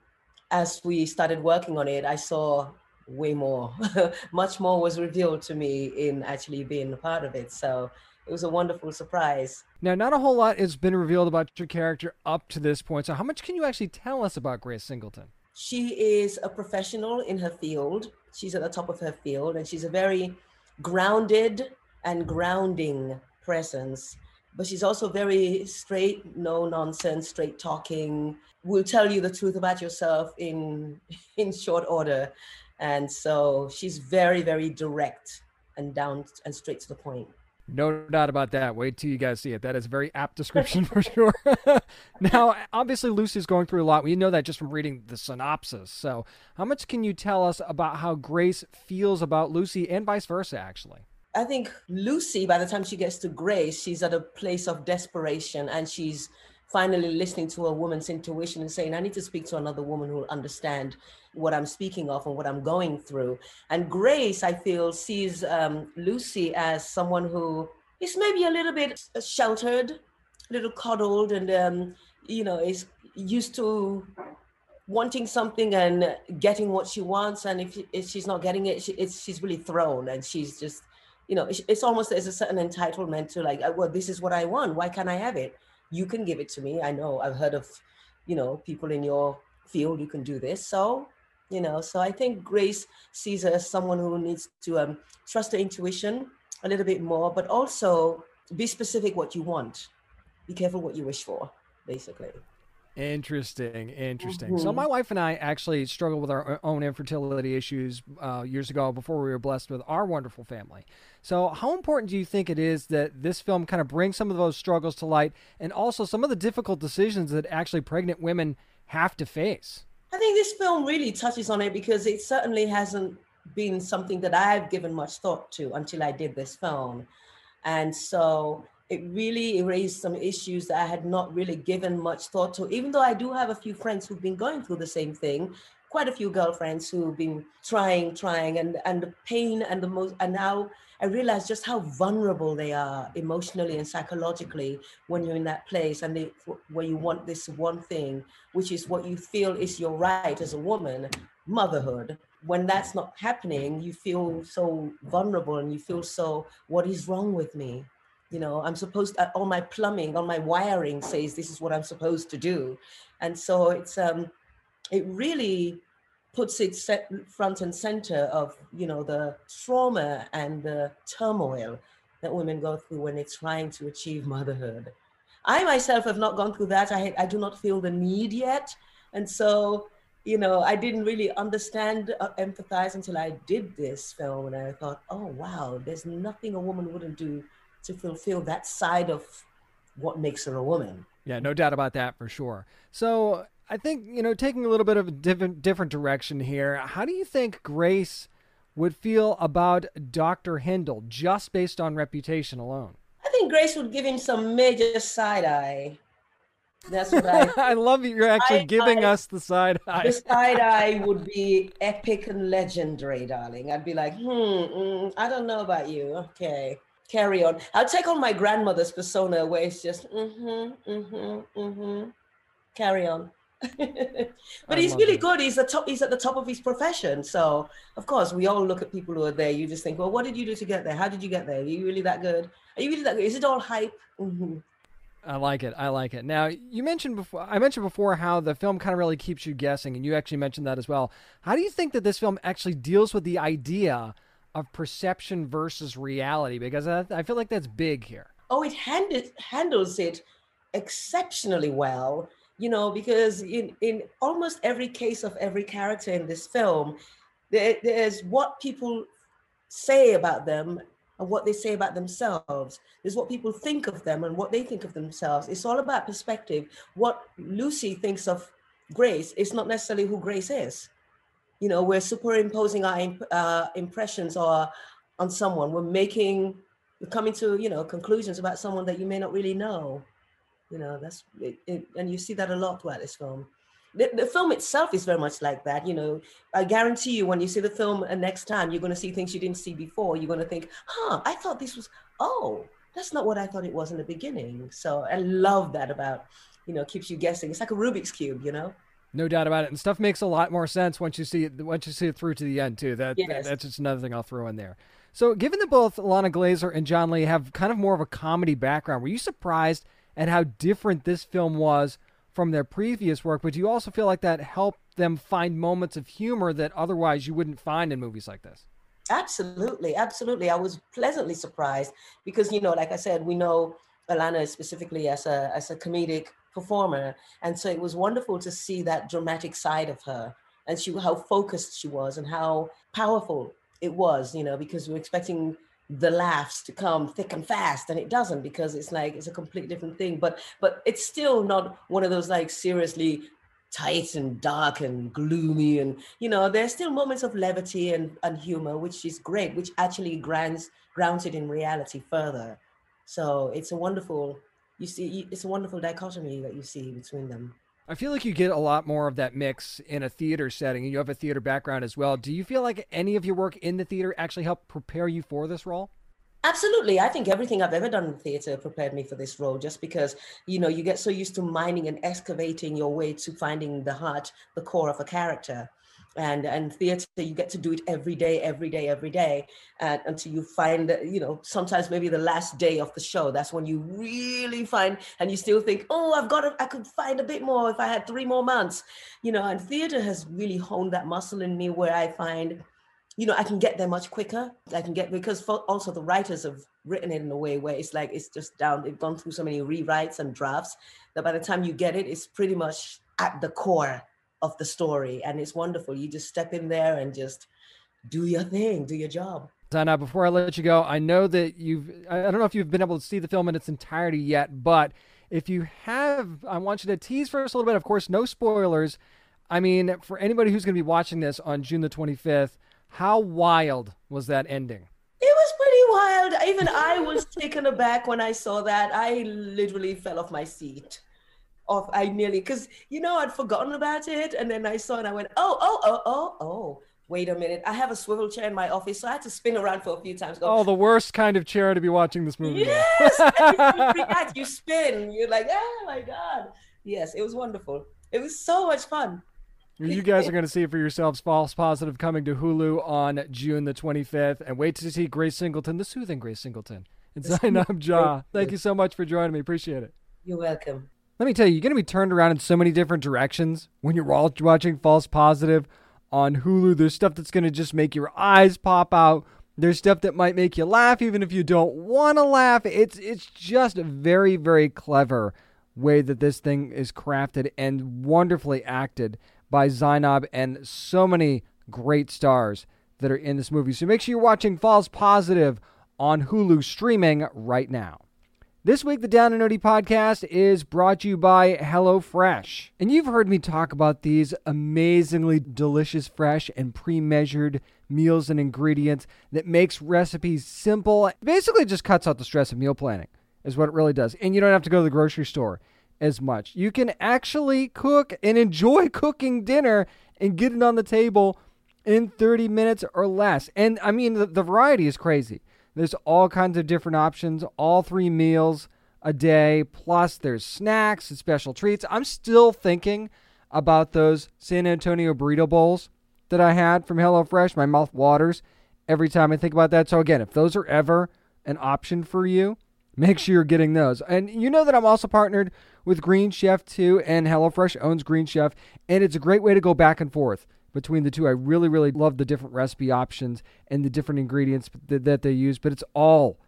as we started working on it, I saw way more. Much more was revealed to me in actually being a part of it. So it was a wonderful surprise. Now, not a whole lot has been revealed about your character up to this point. So, how much can you actually tell us about Grace Singleton? She is a professional in her field. She's at the top of her field, and she's a very grounded, and grounding presence. But she's also very straight, no nonsense, straight talking, will tell you the truth about yourself in in short order. And so she's very, very direct and down and straight to the point. No doubt about that. Wait till you guys see it. That is a very apt description for sure. now, obviously, Lucy's going through a lot. We know that just from reading the synopsis. So, how much can you tell us about how Grace feels about Lucy and vice versa, actually? I think Lucy, by the time she gets to Grace, she's at a place of desperation and she's finally listening to a woman's intuition and saying, I need to speak to another woman who will understand what I'm speaking of and what I'm going through. And Grace, I feel, sees um, Lucy as someone who is maybe a little bit sheltered, a little coddled, and, um, you know, is used to wanting something and getting what she wants. And if, if she's not getting it, she, she's really thrown and she's just you know, it's, it's almost there's a certain entitlement to like, uh, well, this is what I want. Why can't I have it? You can give it to me. I know I've heard of, you know, people in your field who can do this. So, you know, so I think Grace sees her as someone who needs to um, trust her intuition a little bit more, but also be specific what you want. Be careful what you wish for, basically. Interesting, interesting. Mm-hmm. So my wife and I actually struggled with our own infertility issues uh, years ago before we were blessed with our wonderful family. So how important do you think it is that this film kind of brings some of those struggles to light, and also some of the difficult decisions that actually pregnant women have to face? I think this film really touches on it because it certainly hasn't been something that I've given much thought to until I did this film, and so it really raised some issues that I had not really given much thought to, even though I do have a few friends who've been going through the same thing, quite a few girlfriends who've been trying, trying, and and the pain and the most, and now I realize just how vulnerable they are emotionally and psychologically when you're in that place and they, where you want this one thing, which is what you feel is your right as a woman, motherhood. When that's not happening, you feel so vulnerable and you feel so, what is wrong with me? You know i'm supposed to, all my plumbing all my wiring says this is what i'm supposed to do. And so it's um it really puts it set front and center of you know the trauma and the turmoil that women go through when they're trying to achieve motherhood. I myself have not gone through that. I, I do not feel the need yet. And so you know i didn't really understand uh, empathize until i did this film and i thought oh wow there's nothing a woman wouldn't do to fulfill that side of what makes her a woman. Yeah, no doubt about that for sure. So I think you know, taking a little bit of a different different direction here. How do you think Grace would feel about Doctor Hindle just based on reputation alone? I think Grace would give him some major side eye. That's what I. I love that you're actually giving us the side eye. The side eye would be epic and legendary, darling. I'd be like, hmm, mm, I don't know about you. Okay carry on. I'll take on my grandmother's persona where it's just mm-hmm, mm-hmm, mm-hmm. Carry on. but he's really that. good. He's the top. He's at the top of his profession. So of course, we all look at people who are there. You just think, well, what did you do to get there? How did you get there? Are you really that good? Are you really that good? Is it all hype? Mm-hmm. I like it. I like it. Now, you mentioned before. I mentioned before how the film kind of really keeps you guessing, and you actually mentioned that as well. How do you think that this film actually deals with the idea? Of perception versus reality because I, I feel like that's big here. Oh, it hand- handles it exceptionally well, you know, because in, in almost every case of every character in this film, there, there's what people say about them and what they say about themselves. There's what people think of them and what they think of themselves. It's all about perspective. What Lucy thinks of Grace is not necessarily who Grace is you know we're superimposing our imp- uh, impressions or on someone. We're making we're coming to you know conclusions about someone that you may not really know. You know that's it, it, and you see that a lot throughout this film the, the film itself is very much like that you know. I guarantee you when you see the film and next time you're going to see things you didn't see before. You're going to think huh i thought this was oh that's not what i thought it was in the beginning. So i love that about you know keeps you guessing. It's like a rubik's cube you know no doubt about it, and stuff makes a lot more sense once you see it. Once you see it through to the end, too. That, yes. that that's just another thing I'll throw in there. So, given that both Ilana Glazer and John Lee have kind of more of a comedy background, were you surprised at how different this film was from their previous work? But do you also feel like that helped them find moments of humor that otherwise you wouldn't find in movies like this? Absolutely, absolutely. I was pleasantly surprised because you know, like I said, we know Ilana specifically as a as a comedic performer. And so it was wonderful to see that dramatic side of her and she how focused she was and how powerful it was, you know, because we're expecting the laughs to come thick and fast and it doesn't because it's like it's a completely different thing but but it's still not one of those like seriously tight and dark and gloomy and you know there's still moments of levity and, and humor which is great which actually grounds grounded in reality further so it's a wonderful you see it's a wonderful dichotomy that you see between them I feel like you get a lot more of that mix in a theater setting, and you have a theater background as well. Do you feel like any of your work in the theater actually helped prepare you for this role? Absolutely. I think everything I've ever done in theater prepared me for this role just because, you know, you get so used to mining and excavating your way to finding the heart, the core of a character and and theater you get to do it every day every day every day until you find you know sometimes maybe the last day of the show that's when you really find and you still think oh i've got to, i could find a bit more if i had three more months you know and theater has really honed that muscle in me where i find you know i can get there much quicker. I can get because also the writers have written it in a way where it's like it's just down they've gone through so many rewrites and drafts that by the time you get it it's pretty much at the core of the story and it's wonderful you just step in there and just do your thing do your job Now, before I let you go, I know that you've, I don't know if you've been able to see the film in its entirety yet, but if you have, I want you to tease for us a little bit. Of course, no spoilers. I mean, for anybody who's going to be watching this on June the 25th, how wild was that ending? It was pretty wild. Even I was taken aback when I saw that. I literally fell off my seat. Off, I nearly because you know I'd forgotten about it, and then I saw it. and I went, oh, oh, oh, oh, oh. Wait a minute. I have a swivel chair in my office, so I had to spin around for a few times. Go, Oh, the worst kind of chair to be watching this movie. Yes, you react, you spin. You're like, oh my god. Yes, it was wonderful. It was so much fun. You guys are going to see it for yourselves. False Positive coming to Hulu on June the 25th. And wait to see Grace Singleton, the soothing Grace Singleton. And Zainab Jah. Thank you so much for joining me. Appreciate it. You're welcome. Let me tell you, you're going to be turned around in so many different directions when you're watching False Positive on Hulu. There's stuff that's going to just make your eyes pop out. There's stuff that might make you laugh even if you don't want to laugh. It's it's just a very very clever way that this thing is crafted and wonderfully acted by Zainab and so many great stars that are in this movie. So make sure you're watching False Positive on Hulu streaming right now. This week, the Down and Nerdy podcast is brought to you by HelloFresh. And you've heard me talk about these amazingly delicious, fresh, and pre measured meals and ingredients that makes recipes simple. Basically, just cuts out the stress of meal planning, is what it really does. And you don't have to go to the grocery store as much. You can actually cook and enjoy cooking dinner and get it on the table in 30 minutes or less. And I mean, the, the variety is crazy. There's all kinds of different options, all three meals a day, plus there's snacks and special treats. I'm still thinking about those San Antonio burrito bowls that I had from HelloFresh. My mouth waters every time I think about that. So, again, if those are ever an option for you, make sure you're getting those. And you know that I'm also partnered with Green Chef too, and HelloFresh owns Green Chef, and it's a great way to go back and forth between the two. I really, really love the different recipe options and the different ingredients that, they use, but it's all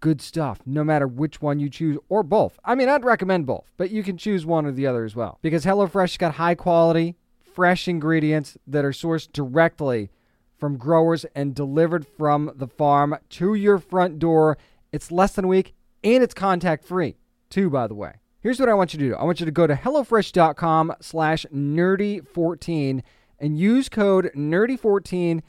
good stuff, no matter which one you choose or both. I mean, I'd recommend both, but you can choose one or the other as well because HelloFresh got high quality, fresh ingredients that are sourced directly from growers and delivered from the farm to your front door. It's less than a week and it's contact free too, by the way. Here's what I want you to do. I want you to go to HelloFresh.com slash nerdy14 and use code nerdy14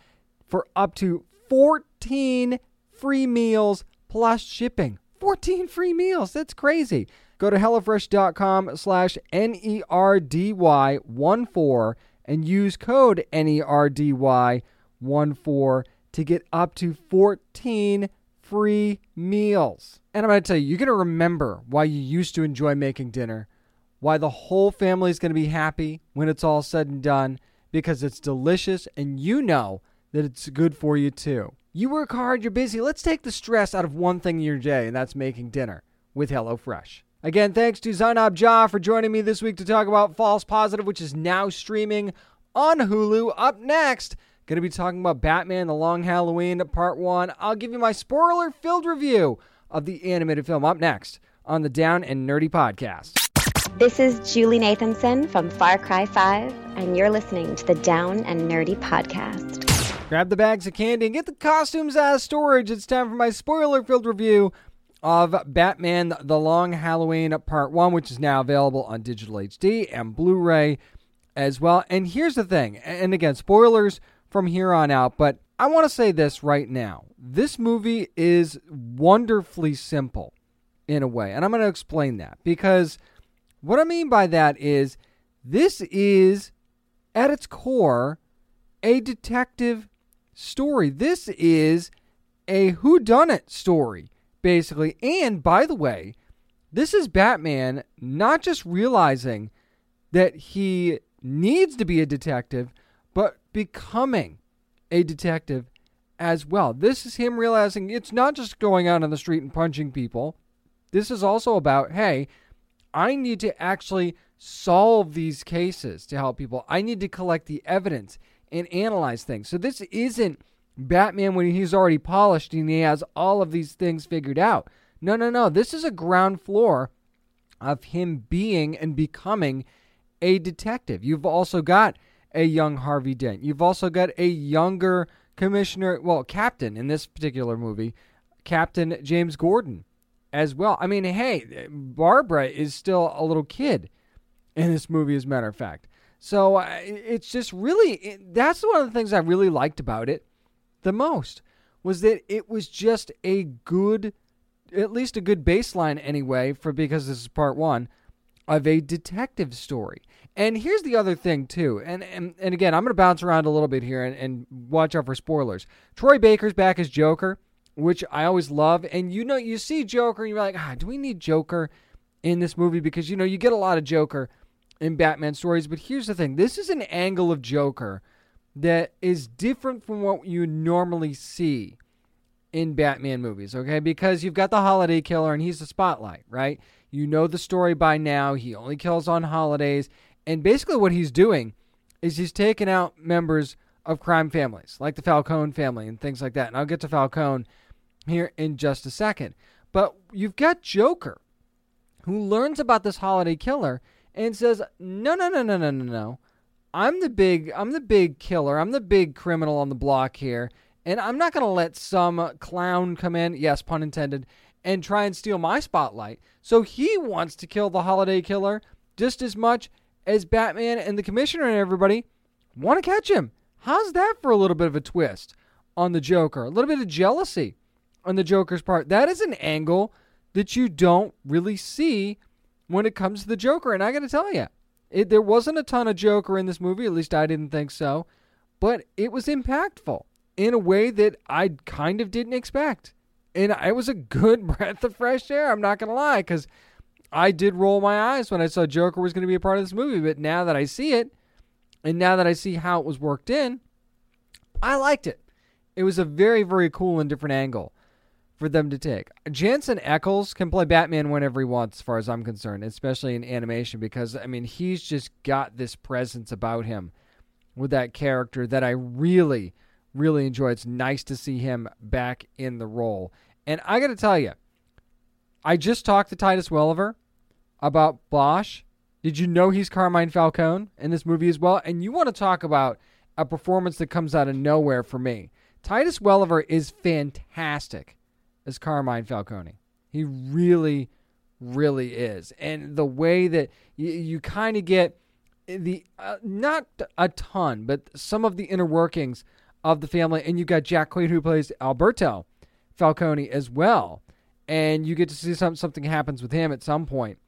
for up to 14 free meals plus shipping. 14 free meals. That's crazy. Go to HelloFresh.com slash N-E-R-D-Y-1-4 and use code N-E-R-D-Y-1-4 to get up to 14 free meals. And I'm going to tell you, you're going to remember why you used to enjoy making dinner, why the whole family is going to be happy when it's all said and done, because it's delicious and you know that it's good for you too. You work hard, you're busy. Let's take the stress out of one thing in your day, and that's making dinner with HelloFresh. Again, thanks to Zainab Jah for joining me this week to talk about False Positive, which is now streaming on Hulu. Up next, going to be talking about Batman The Long Halloween Part 1. I'll give you my spoiler filled review of the animated film up next on the Down and Nerdy podcast. This is Julie Nathanson from Far Cry 5, and you're listening to the Down and Nerdy podcast. Grab the bags of candy and get the costumes out of storage. It's time for my spoiler filled review of Batman The Long Halloween Part 1, which is now available on digital HD and Blu ray as well. And here's the thing, and again, spoilers from here on out, but I want to say this right now. This movie is wonderfully simple in a way, and I'm going to explain that because what I mean by that is this is, at its core, a detective story. This is a whodunit story, basically. And by the way, this is Batman not just realizing that he needs to be a detective, but becoming a detective as well. This is him realizing it's not just going out on the street and punching people. This is also about, hey, I need to actually solve these cases to help people. I need to collect the evidence and analyze things. So this isn't Batman when he's already polished and he has all of these things figured out. No, no, no. This is a ground floor of him being and becoming a detective. You've also got a young Harvey Dent. You've also got a younger commissioner, well, captain in this particular movie, Captain James Gordon as well. I mean, hey, Barbara is still a little kid in this movie, as a matter of fact. So uh, it's just really, that's one of the things I really liked about it the most was that it was just a good at least a good baseline anyway for because this is part 1 of a detective story. And here's the other thing too. And and, and again, I'm going to bounce around a little bit here and, and watch out for spoilers. Troy Baker's back as Joker, which I always love. And you know, you see Joker, and you're like, ah, do we need Joker in this movie? Because you know, you get a lot of Joker in Batman stories. But here's the thing: this is an angle of Joker that is different from what you normally see in Batman movies, okay? Because you've got the holiday killer and he's the spotlight, right? You know the story by now. He only kills on holidays. And basically, what he's doing is he's taking out members of crime families, like the Falcone family and things like that. And I'll get to Falcone here in just a second. But you've got Joker, who learns about this holiday killer and says, "No, no, no, no, no, no, no. I'm the big, I'm the big killer. I'm the big criminal on the block here, and I'm not going to let some clown come in. Yes, pun intended." And try and steal my spotlight. So he wants to kill the holiday killer just as much as Batman and the Commissioner and everybody want to catch him. How's that for a little bit of a twist on the Joker? A little bit of jealousy on the Joker's part. That is an angle that you don't really see when it comes to the Joker. And I got to tell you, it, there wasn't a ton of Joker in this movie, at least I didn't think so, but it was impactful in a way that I kind of didn't expect. And it was a good breath of fresh air, I'm not going to lie, because I did roll my eyes when I saw Joker was going to be a part of this movie. But now that I see it, and now that I see how it was worked in, I liked it. It was a very, very cool and different angle for them to take. Jensen Ackles can play Batman whenever he wants, as far as I'm concerned, especially in animation, because I mean he's just got this presence about him with that character that I really, really enjoy. It's nice to see him back in the role. And I got to tell you, I just talked to Titus Welliver about Bosch. Did you know he's Carmine Falcone in this movie as well? And you want to talk about a performance that comes out of nowhere for me. Titus Welliver is fantastic as Carmine Falcone. He really, really is. And the way that you, you kind of get the, uh, not a ton, but some of the inner workings of the family. And you got Jack Quaid who plays Alberto Falcone as well. And you get to see some, something happens with him at some point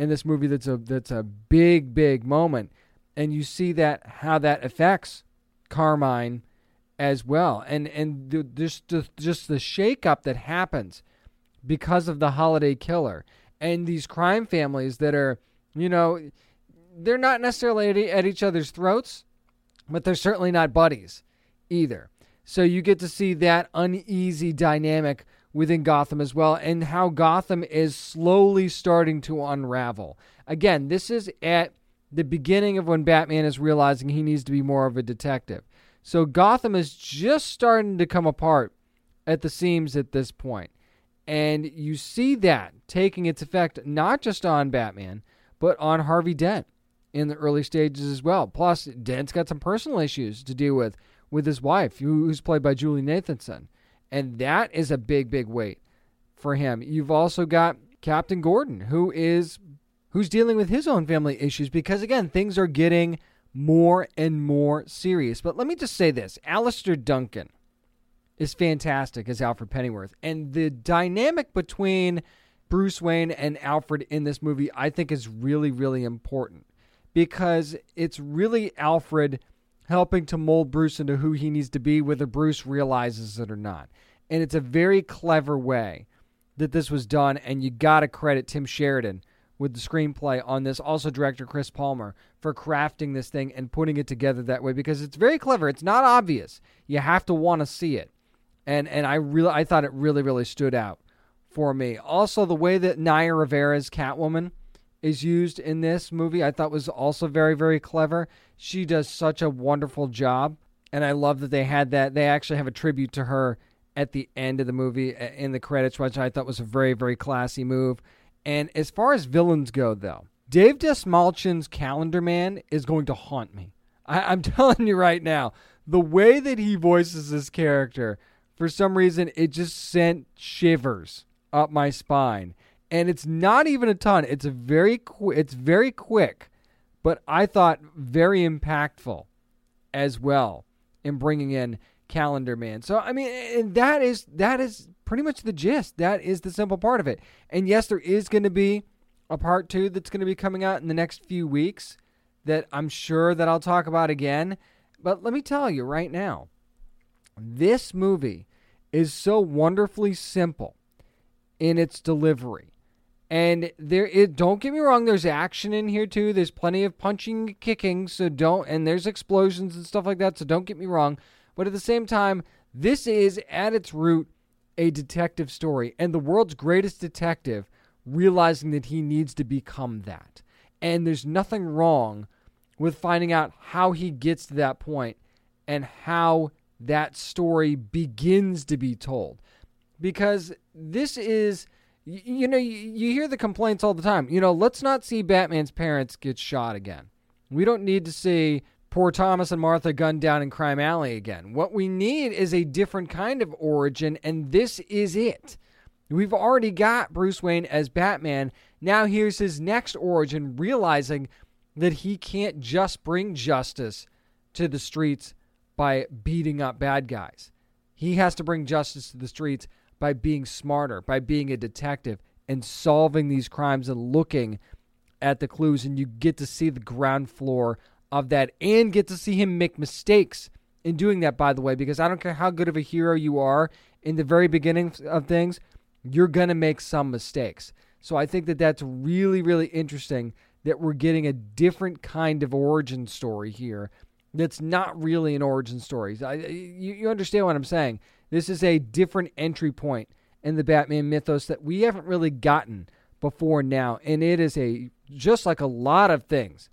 in this movie that's a that's a big big moment and you see that how that affects Carmine as well, and and the, just the, just the shakeup that happens because of the holiday killer and these crime families that are, you know, they're not necessarily at each other's throats, but they're certainly not buddies either. So you get to see that uneasy dynamic within Gotham as well, and how Gotham is slowly starting to unravel. Again, this is at the beginning of when Batman is realizing he needs to be more of a detective. So Gotham is just starting to come apart at the seams at this point. And you see that taking its effect not just on Batman, but on Harvey Dent in the early stages as well. Plus, Dent's got some personal issues to deal with with his wife, who's played by Julie Nathanson. And that is a big, big weight for him. You've also got Captain Gordon, who is who's dealing with his own family issues because again, things are getting more and more serious. But let me just say this Alastair Duncan is fantastic as Alfred Pennyworth. And the dynamic between Bruce Wayne and Alfred in this movie, I think, is really, really important because it's really Alfred helping to mold Bruce into who he needs to be, whether Bruce realizes it or not. And it's a very clever way that this was done. And you got to credit Tim Sheridan with the screenplay on this. Also, director Chris Palmer for crafting this thing and putting it together that way because it's very clever. It's not obvious. You have to want to see it, and and I really I thought it really really stood out for me. Also, the way that Naya Rivera's Catwoman is used in this movie, I thought was also very very clever. She does such a wonderful job, and I love that they had that. They actually have a tribute to her at the end of the movie uh, in the credits, which I thought was a very very classy move. And as far as villains go, though, Dave Dastmalchian's Calendar Man is going to haunt me. I, am telling you right now, the way that he voices this character, for some reason, it just sent shivers up my spine. And it's not even a ton. It's a very qu- it's very quick, but I thought very impactful as well in bringing in Calendar Man. So I mean, and that is that is pretty much the gist. That is the simple part of it. And yes, there is going to be a part two that's going to be coming out in the next few weeks that I'm sure that I'll talk about again. But let me tell you right now, this movie is so wonderfully simple in its delivery. And there it don't get me wrong, there's action in here too. There's plenty of punching kicking, so don't and there's explosions and stuff like that, so don't get me wrong. But at the same time, this is at its root a detective story and the world's greatest detective realizing that he needs to become that. And there's nothing wrong with finding out how he gets to that point and how that story begins to be told. Because this is, you know, you hear the complaints all the time. You know, let's not see Batman's parents get shot again. We don't need to see poor Thomas and Martha gunned down in Crime Alley again. What we need is a different kind of origin, and this is it. We've already got Bruce Wayne as Batman. Now here's his next origin, realizing that he can't just bring justice to the streets by beating up bad guys. He has to bring justice to the streets by being smarter, by being a detective and solving these crimes and looking at the clues. And you get to see the ground floor of that and get to see him make mistakes in doing that, by the way, because I don't care how good of a hero you are in the very beginning of things, you're going to make some mistakes. So I think that that's really, really interesting that we're getting a different kind of origin story here that's not really an origin story. I, you, you understand what I'm saying? This is a different entry point in the Batman mythos that we haven't really gotten before now. And it is a, just like a lot of things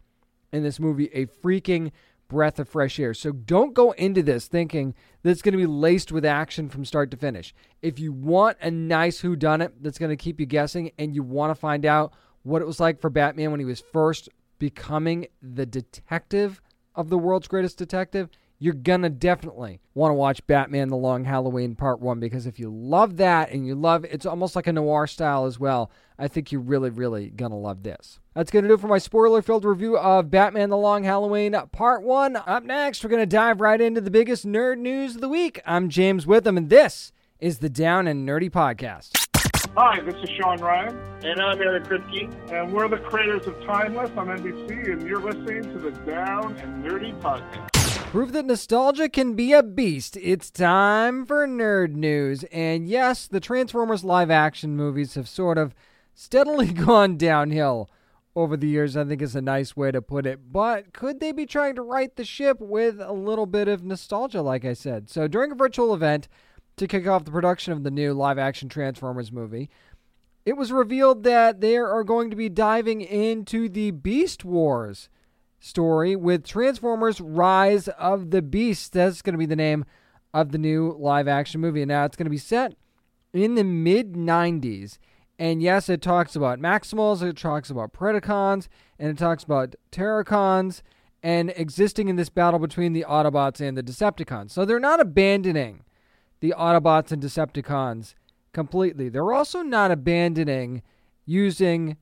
in this movie, a freaking breath of fresh air. So don't go into this thinking that it's going to be laced with action from start to finish. If you want a nice who done it that's going to keep you guessing and you want to find out what it was like for Batman when he was first becoming the detective of the world's greatest detective, you're gonna definitely want to watch Batman: The Long Halloween Part One because if you love that and you love it's almost like a noir style as well. I think you're really, really gonna love this. That's gonna do it for my spoiler-filled review of Batman: The Long Halloween Part One. Up next, we're gonna dive right into the biggest nerd news of the week. I'm James Witham, and this is the Down and Nerdy Podcast. Hi, this is Shawn Ryan. And I'm Eric Kripke. And we're the creators of Timeless on NBC, and you're listening to the Down and Nerdy Podcast. Prove that nostalgia can be a beast. It's time for nerd news. And yes, the Transformers live action movies have sort of steadily gone downhill over the years, I think is a nice way to put it. But could they be trying to right the ship with a little bit of nostalgia, like I said? So during a virtual event to kick off the production of the new live action Transformers movie, it was revealed that they are going to be diving into the Beast Wars story with Transformers Rise of the Beast. That's going to be the name of the new live action movie. Now it's going to be set in the mid 90s. And yes, it talks about Maximals, it talks about Predacons, and it talks about Terrorcons and existing in this battle between the Autobots and the Decepticons. So they're not abandoning the Autobots and Decepticons completely. They're also not abandoning using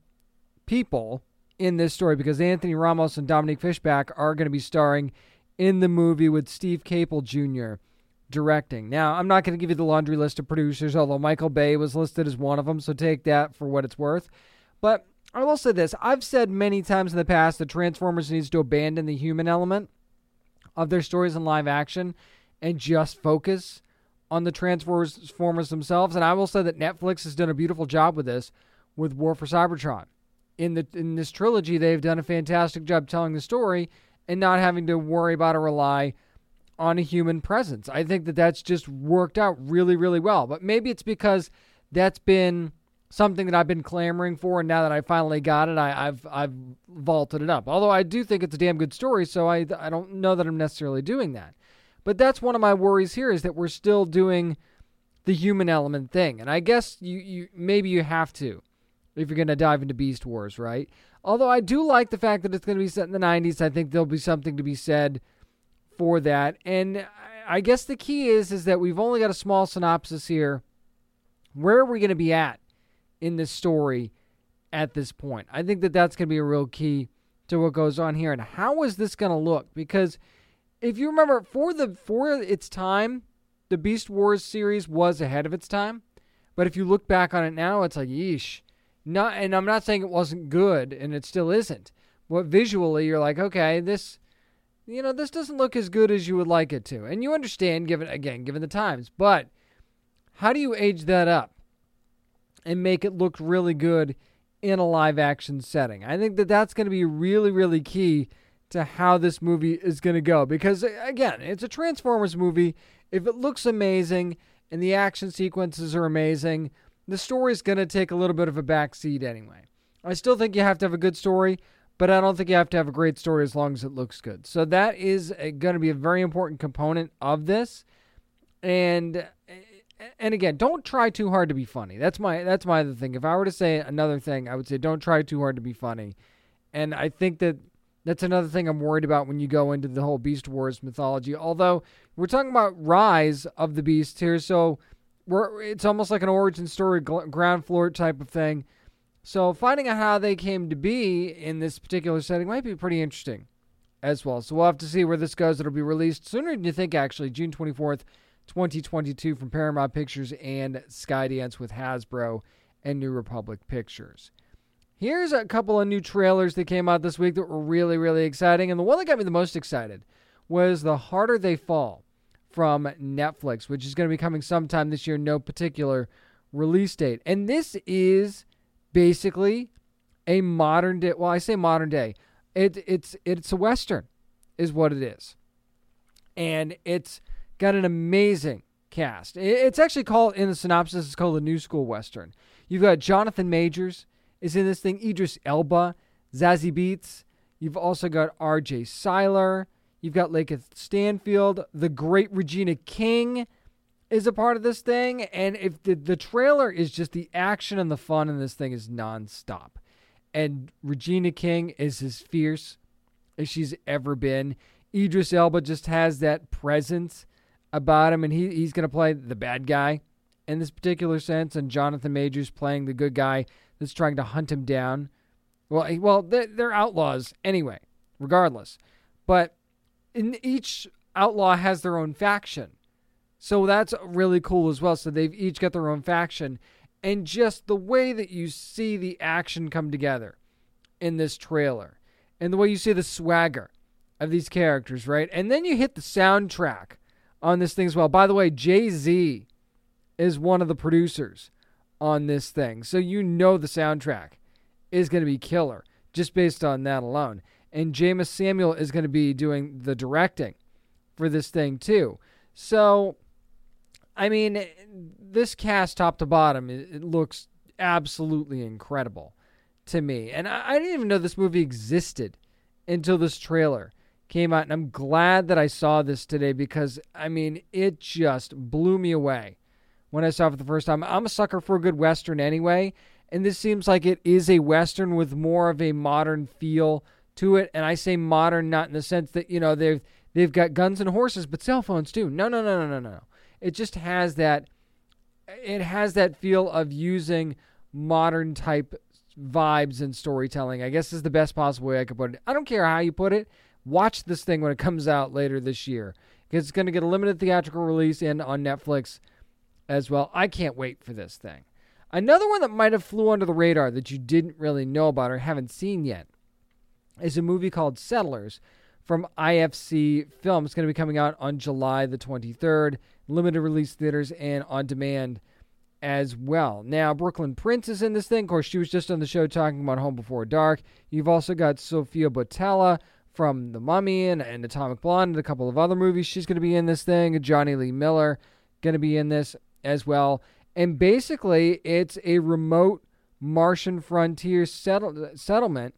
people in this story because Anthony Ramos and Dominique Fishback are going to be starring in the movie with Steve Caple Jr. directing. Now, I'm not going to give you the laundry list of producers, although Michael Bay was listed as one of them, so take that for what it's worth. But I will say this I've said many times in the past that Transformers needs to abandon the human element of their stories in live action and just focus on the Transformers themselves. And I will say that Netflix has done a beautiful job with this with War for Cybertron in the in this trilogy they've done a fantastic job telling the story and not having to worry about or rely on a human presence. I think that that's just worked out really really well. But maybe it's because that's been something that I've been clamoring for and now that I finally got it, I, have I've vaulted it up. Although I do think it's a damn good story, so I I don't know that I'm necessarily doing that. But that's one of my worries here is that we're still doing the human element thing. And I guess you, you maybe you have to if you're going to dive into Beast Wars, right? Although I do like the fact that it's going to be set in the 90s. I think there'll be something to be said for that. And I guess the key is is that we've only got a small synopsis here. Where are we going to be at in this story at this point? I think that that's going to be a real key to what goes on here and how is this going to look? Because if you remember for the for its time, the Beast Wars series was ahead of its time But if you look back on it now, it's like, yeesh. Not, and I'm not saying it wasn't good, and it still isn't. But visually, you're like, okay, this, you know, this doesn't look as good as you would like it to. And you understand, given again, given the times. But how do you age that up and make it look really good in a live action setting? I think that that's going to be really, really key to how this movie is going to go. Because again, it's a Transformers movie. If it looks amazing and the action sequences are amazing, the story's going to take a little bit of a backseat anyway. I still think you have to have a good story, but I don't think you have to have a great story as long as it looks good. So that is going to be a very important component of this. And and again, don't try too hard to be funny. That's my that's my other thing. If I were to say another thing, I would say don't try too hard to be funny. And I think that that's another thing I'm worried about when you go into the whole Beast Wars mythology. Although we're talking about rise of the beasts here, so we're it's almost like an origin story, ground floor type of thing. So finding out how they came to be in this particular setting might be pretty interesting as well. So we'll have to see where this goes. It'll be released sooner than you think, actually, June 24th, 2022, from Paramount Pictures and Skydance with Hasbro and New Republic Pictures. Here's a couple of new trailers that came out this week that were really, really exciting. And the one that got me the most excited was The Harder They Fall from Netflix, which is going to be coming sometime this year, no particular release date. And this is basically a modern day, well, I say modern day. It, it's it's a western is what it is. And it's got an amazing cast. It's actually called in the synopsis it's called a new school western. You've got Jonathan Majors, is in this thing. Idris Elba, Zazie Beetz. You've also got R.J. Cyler. You've got Lakeith Stanfield. The great Regina King is a part of this thing. And if the, the trailer is just the action and the fun in this thing is nonstop. And Regina King is as fierce as she's ever been. Idris Elba just has that presence about him, and he, he's going to play the bad guy in this particular sense. And Jonathan Majors playing the good guy that's trying to hunt him down. Well, well, they're outlaws anyway, regardless. But in each outlaw has their own faction. So that's really cool as well. So they've each got their own faction. And just the way that you see the action come together in this trailer, and the way you see the swagger of these characters, right? And then you hit the soundtrack on this thing as well. By the way, Jay Z is one of the producers on this thing. So you know the soundtrack is going to be killer just based on that alone. And Jeymes Samuel is going to be doing the directing for this thing too. So, I mean, this cast top to bottom, it, looks absolutely incredible to me. And I didn't even know this movie existed until this trailer came out. And I'm glad that I saw this today because, I mean, it just blew me away when I saw it for the first time. I'm a sucker for a good Western anyway, and this seems like it is a Western with more of a modern feel to it. And I say modern not in the sense that, you know, they've they've got guns and horses, but cell phones too. No, no, no, no, no, no. It just has that it has that feel of using modern type vibes and storytelling. I guess is the best possible way I could put it. I don't care how you put it. Watch this thing when it comes out later this year because it's going to get a limited theatrical release and on Netflix as well. I can't wait for this thing. Another one that might have flew under the radar that you didn't really know about or haven't seen yet is a movie called Settlers from IFC Film. It's going to be coming out on July the 23rd, limited release theaters and on demand as well. Now, Brooklyn Prince is in this thing. Of course, she was just on the show talking about Home Before Dark. You've also got Sofia Boutella from The Mummy and, and Atomic Blonde and a couple of other movies. She's going to be in this thing. Jonny Lee Miller going to be in this as well. And basically, it's a remote Martian frontier settle- settlement,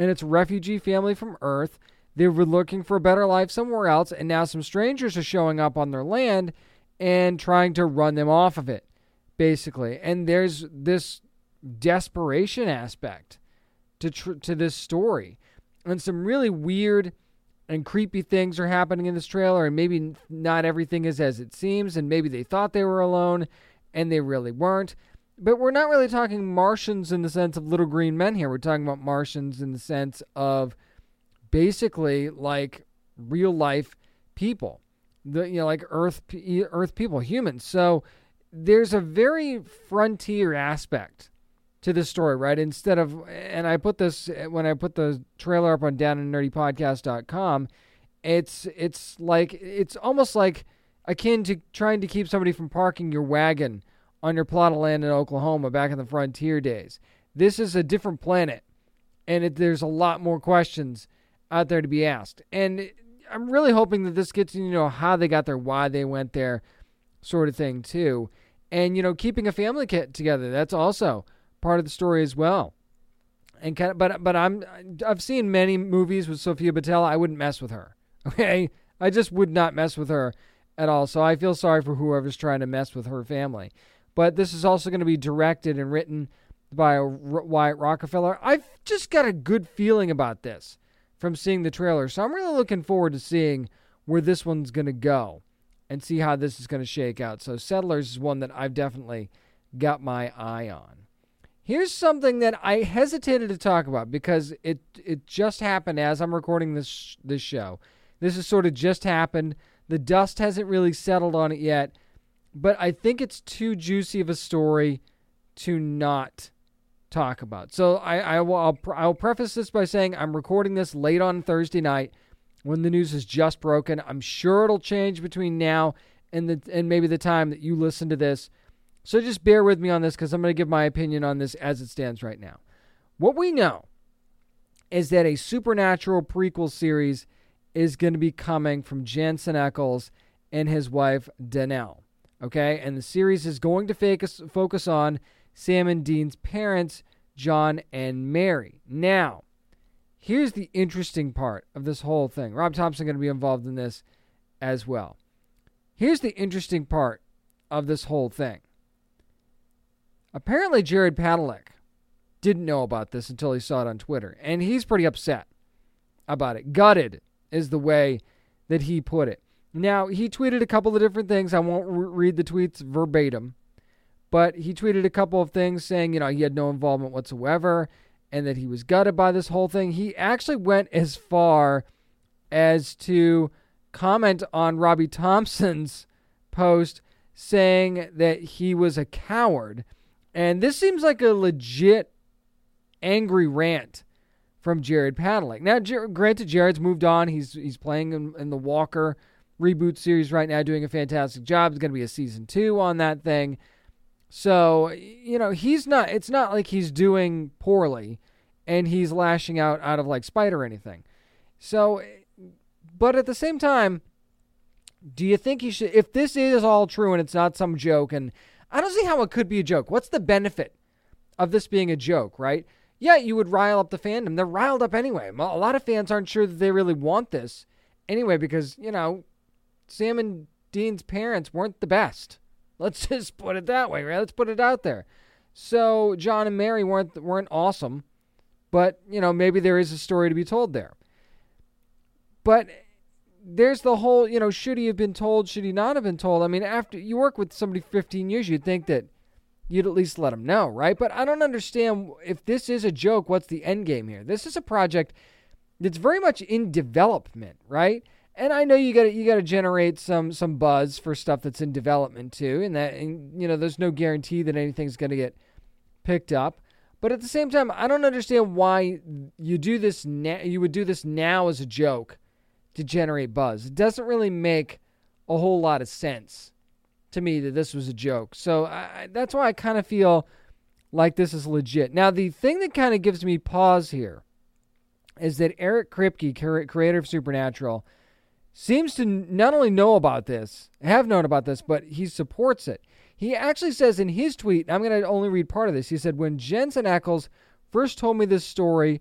and it's refugee family from Earth. They were looking for a better life somewhere else, and now some strangers are showing up on their land and trying to run them off of it, basically. And there's this desperation aspect to tr- to this story, and some really weird and creepy things are happening in this trailer, and maybe not everything is as it seems, and maybe they thought they were alone, and they really weren't. But we're not really talking Martians in the sense of little green men here. We're talking about Martians in the sense of basically like real life people, the you know like Earth Earth people, humans. So there's a very frontier aspect to this story, right? Instead of, and I put this when I put the trailer up on downandnerdypodcast.com, it's it's like it's almost like akin to trying to keep somebody from parking your wagon on your plot of land in Oklahoma back in the frontier days. This is a different planet, and it, there's a lot more questions out there to be asked. And I'm really hoping that this gets you know how they got there, why they went there, sort of thing too. And you know, keeping a family kit together. That's also part of the story as well. And kind of, but but I'm I've seen many movies with Sofia Boutella. I wouldn't mess with her. Okay, I just would not mess with her at all. So I feel sorry for whoever's trying to mess with her family. But this is also going to be directed and written by Wyatt Rockefeller. I've just got a good feeling about this from seeing the trailer. So I'm really looking forward to seeing where this one's going to go and see how this is going to shake out. So Settlers is one that I've definitely got my eye on. Here's something that I hesitated to talk about because it it just happened as I'm recording this this show. This has sort of just happened. The dust hasn't really settled on it yet, but I think it's too juicy of a story to not talk about. So I, I will I'll, I'll preface this by saying I'm recording this late on Thursday night when the news is just broken. I'm sure it'll change between now and the and maybe the time that you listen to this. So just bear with me on this because I'm going to give my opinion on this as it stands right now. What we know is that a supernatural prequel series is going to be coming from Jensen Ackles and his wife Danneel. Okay, and the series is going to focus focus on Sam and Dean's parents, John and Mary. Now, here's the interesting part of this whole thing. Rob Thompson going to be involved in this as well. Here's the interesting part of this whole thing. Apparently, Jared Padalecki didn't know about this until he saw it on Twitter, and he's pretty upset about it. Gutted is the way that he put it. Now, he tweeted a couple of different things. I won't re- read the tweets verbatim, but he tweeted a couple of things saying, you know, he had no involvement whatsoever and that he was gutted by this whole thing. He actually went as far as to comment on Robbie Thompson's post saying that he was a coward. And this seems like a legit angry rant from Jared Padalecki. Now, granted, Jared's moved on. He's he's playing in, in, the Walker reboot series right now, doing a fantastic job. It's going to be a season two on that thing. So you know he's not. It's not like he's doing poorly, and he's lashing out out of like spite or anything. So, but at the same time, do you think he should? If this is all true and it's not some joke, and I don't see how it could be a joke. What's the benefit of this being a joke, right? yeah, you would rile up the fandom. They're riled up anyway. A lot of fans aren't sure that they really want this anyway because, you know, Sam and Dean's parents weren't the best. Let's just put it that way, right? Let's put it out there. So John and Mary weren't weren't awesome, but you know maybe there is a story to be told there. But there's the whole you know should he have been told? Should he not have been told? I mean, after you work with somebody 15 years, you'd think that you'd at least let them know, right? But I don't understand if this is a joke, what's the end game here? This is a project that's very much in development, right? And I know you got you got to generate some some buzz for stuff that's in development too, and that and, you know there's no guarantee that anything's going to get picked up. But at the same time, I don't understand why you do this. Na- you would do this now as a joke to generate buzz. It doesn't really make a whole lot of sense to me that this was a joke. So I, that's why I kind of feel like this is legit. Now, the thing that kind of gives me pause here is that Eric Kripke, creator of Supernatural, seems to not only know about this, have known about this, but he supports it. He actually says in his tweet, I'm going to only read part of this. He said, When Jensen Ackles first told me this story,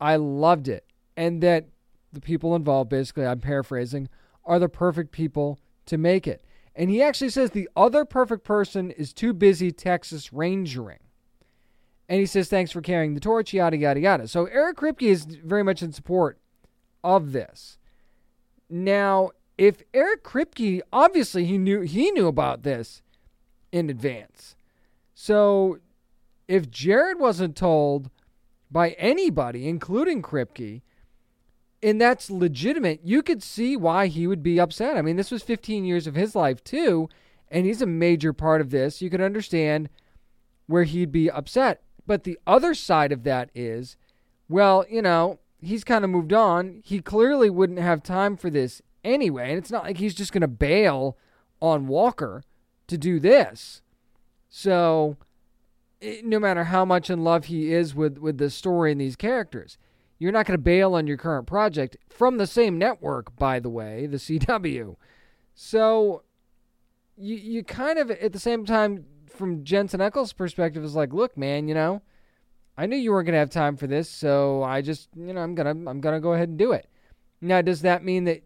I loved it. And that the people involved, basically, I'm paraphrasing, are the perfect people to make it. And he actually says the other perfect person is too busy Texas Rangering. And he says, thanks for carrying the torch, yada, yada, yada. So Eric Kripke is very much in support of this. Now, if Eric Kripke, obviously he knew he knew about this in advance. So if Jared wasn't told by anybody, including Kripke, and that's legitimate, you could see why he would be upset. I mean, this was 15 years of his life too, and he's a major part of this, you could understand where he'd be upset. But the other side of that is, well, you know, he's kind of moved on. He clearly wouldn't have time for this anyway. And it's not like he's just going to bail on Walker to do this. So, it, no matter how much in love he is with, with the story and these characters, you're not going to bail on your current project from the same network, by the way, the CW. So, you, you kind of, at the same time, from Jensen Ackles' perspective, is like, look, man, you know, I knew you weren't gonna have time for this, so I just, you know, I'm gonna, I'm gonna go ahead and do it. Now, does that mean that,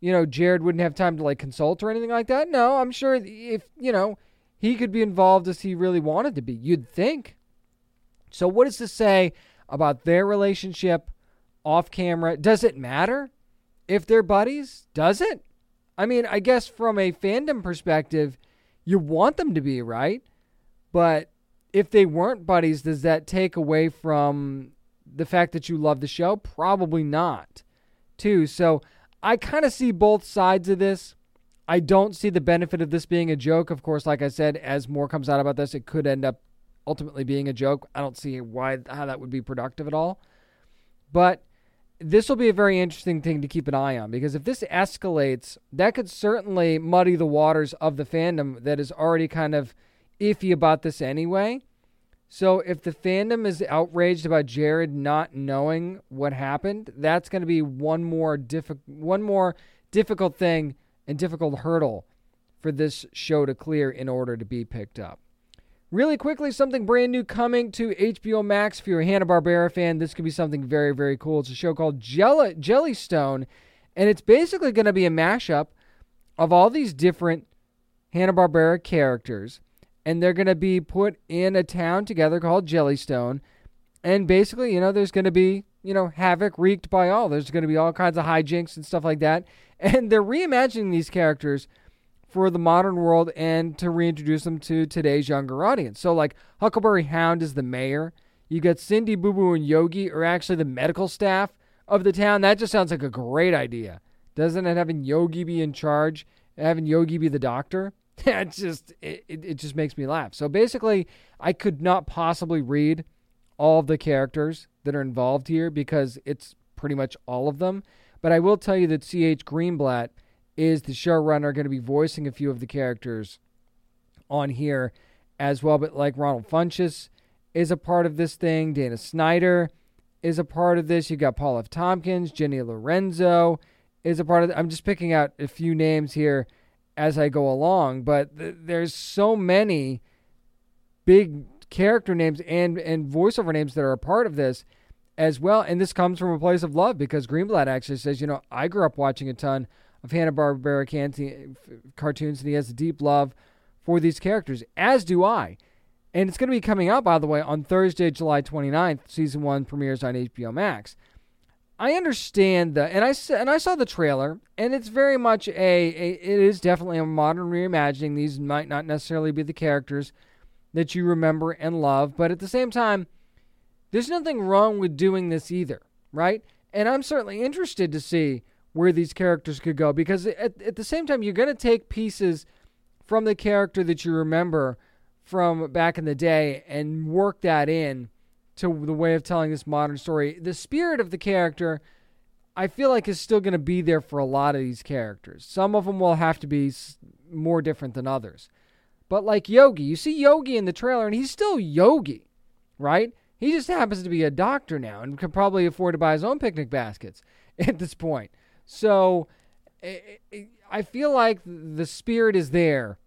you know, Jared wouldn't have time to like consult or anything like that? No, I'm sure if, you know, he could be involved as he really wanted to be. You'd think. So, what does this say about their relationship off camera? Does it matter if they're buddies? Does it? I mean, I guess from a fandom perspective, you want them to be, right? But if they weren't buddies, does that take away from the fact that you love the show? Probably not, too. So I kind of see both sides of this. I don't see the benefit of this being a joke. Of course, like I said, as more comes out about this, it could end up ultimately being a joke. I don't see why how that would be productive at all. But this will be a very interesting thing to keep an eye on because if this escalates, that could certainly muddy the waters of the fandom that is already kind of iffy about this anyway. So if the fandom is outraged about Jared not knowing what happened, that's going to be one more diffi- one more difficult thing and difficult hurdle for this show to clear in order to be picked up. Really quickly, something brand new coming to HBO Max. If you're a Hanna-Barbera fan, this could be something very, very cool. It's a show called Jelly- Jellystone, and it's basically going to be a mashup of all these different Hanna-Barbera characters, and they're going to be put in a town together called Jellystone. And basically, you know, there's going to be, you know, havoc wreaked by all. There's going to be all kinds of hijinks and stuff like that. And they're reimagining these characters – for the modern world and to reintroduce them to today's younger audience. So, like Huckleberry Hound is the mayor. You got Cindy, Boo Boo, and Yogi are actually the medical staff of the town. That just sounds like a great idea, doesn't it? Having Yogi be in charge, having Yogi be the doctor. it just it, it just makes me laugh. So basically, I could not possibly read all of the characters that are involved here because it's pretty much all of them. But I will tell you that C.H. Greenblatt is the showrunner going to be voicing a few of the characters on here as well. But like Ronald Funches is a part of this thing, Dana Snyder is a part of this. You got Paul F. Tompkins, Jenny Lorenzo is a part of. I'm just picking out a few names here as I go along, but th- there's so many big character names and and voiceover names that are a part of this as well. And this comes from a place of love because Greenblatt actually says, you know, I grew up watching a ton of Hanna Barbera cartoons, and he has a deep love for these characters, as do I. And it's going to be coming out, by the way, on Thursday, July 29th. Season one premieres on HBO Max. I understand the, and I and I saw the trailer, and it's very much a, a, it is definitely a modern reimagining. These might not necessarily be the characters that you remember and love, but at the same time, there's nothing wrong with doing this either, right? And I'm certainly interested to see where these characters could go because at, at the same time you're going to take pieces from the character that you remember from back in the day and work that in to the way of telling this modern story. The spirit of the character i feel like is still going to be there for a lot of these characters. Some of them will have to be more different than others. But like yogi you see yogi in the trailer and he's still yogi right? He just happens to be a doctor now and can probably afford to buy his own picnic baskets at this point. So eh, eh, I feel like the spirit is there,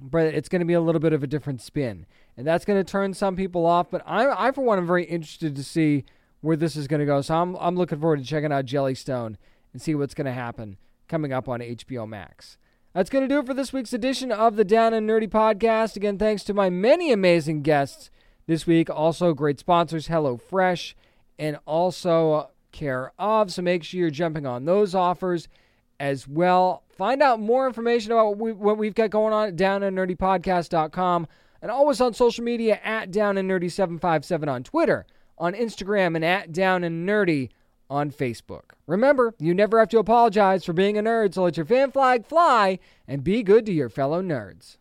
but it's going to be a little bit of a different spin. And that's going to turn some people off. But I, I, for one, am very interested to see where this is going to go. So I'm, I'm looking forward to checking out Jellystone and see what's going to happen coming up on HBO Max. That's going to do it for this week's edition of the Down and Nerdy podcast. Again, thanks to my many amazing guests this week. Also, great sponsors, HelloFresh, and also Care/of. So make sure you're jumping on those offers as well. Find out more information about what, we, have got going on at downandnerdypodcast.com and always on social media at downandnerdy757 on Twitter, on Instagram, and at downandnerdy on Facebook. Remember, you never have to apologize for being a nerd, so let your fan flag fly and be good to your fellow nerds.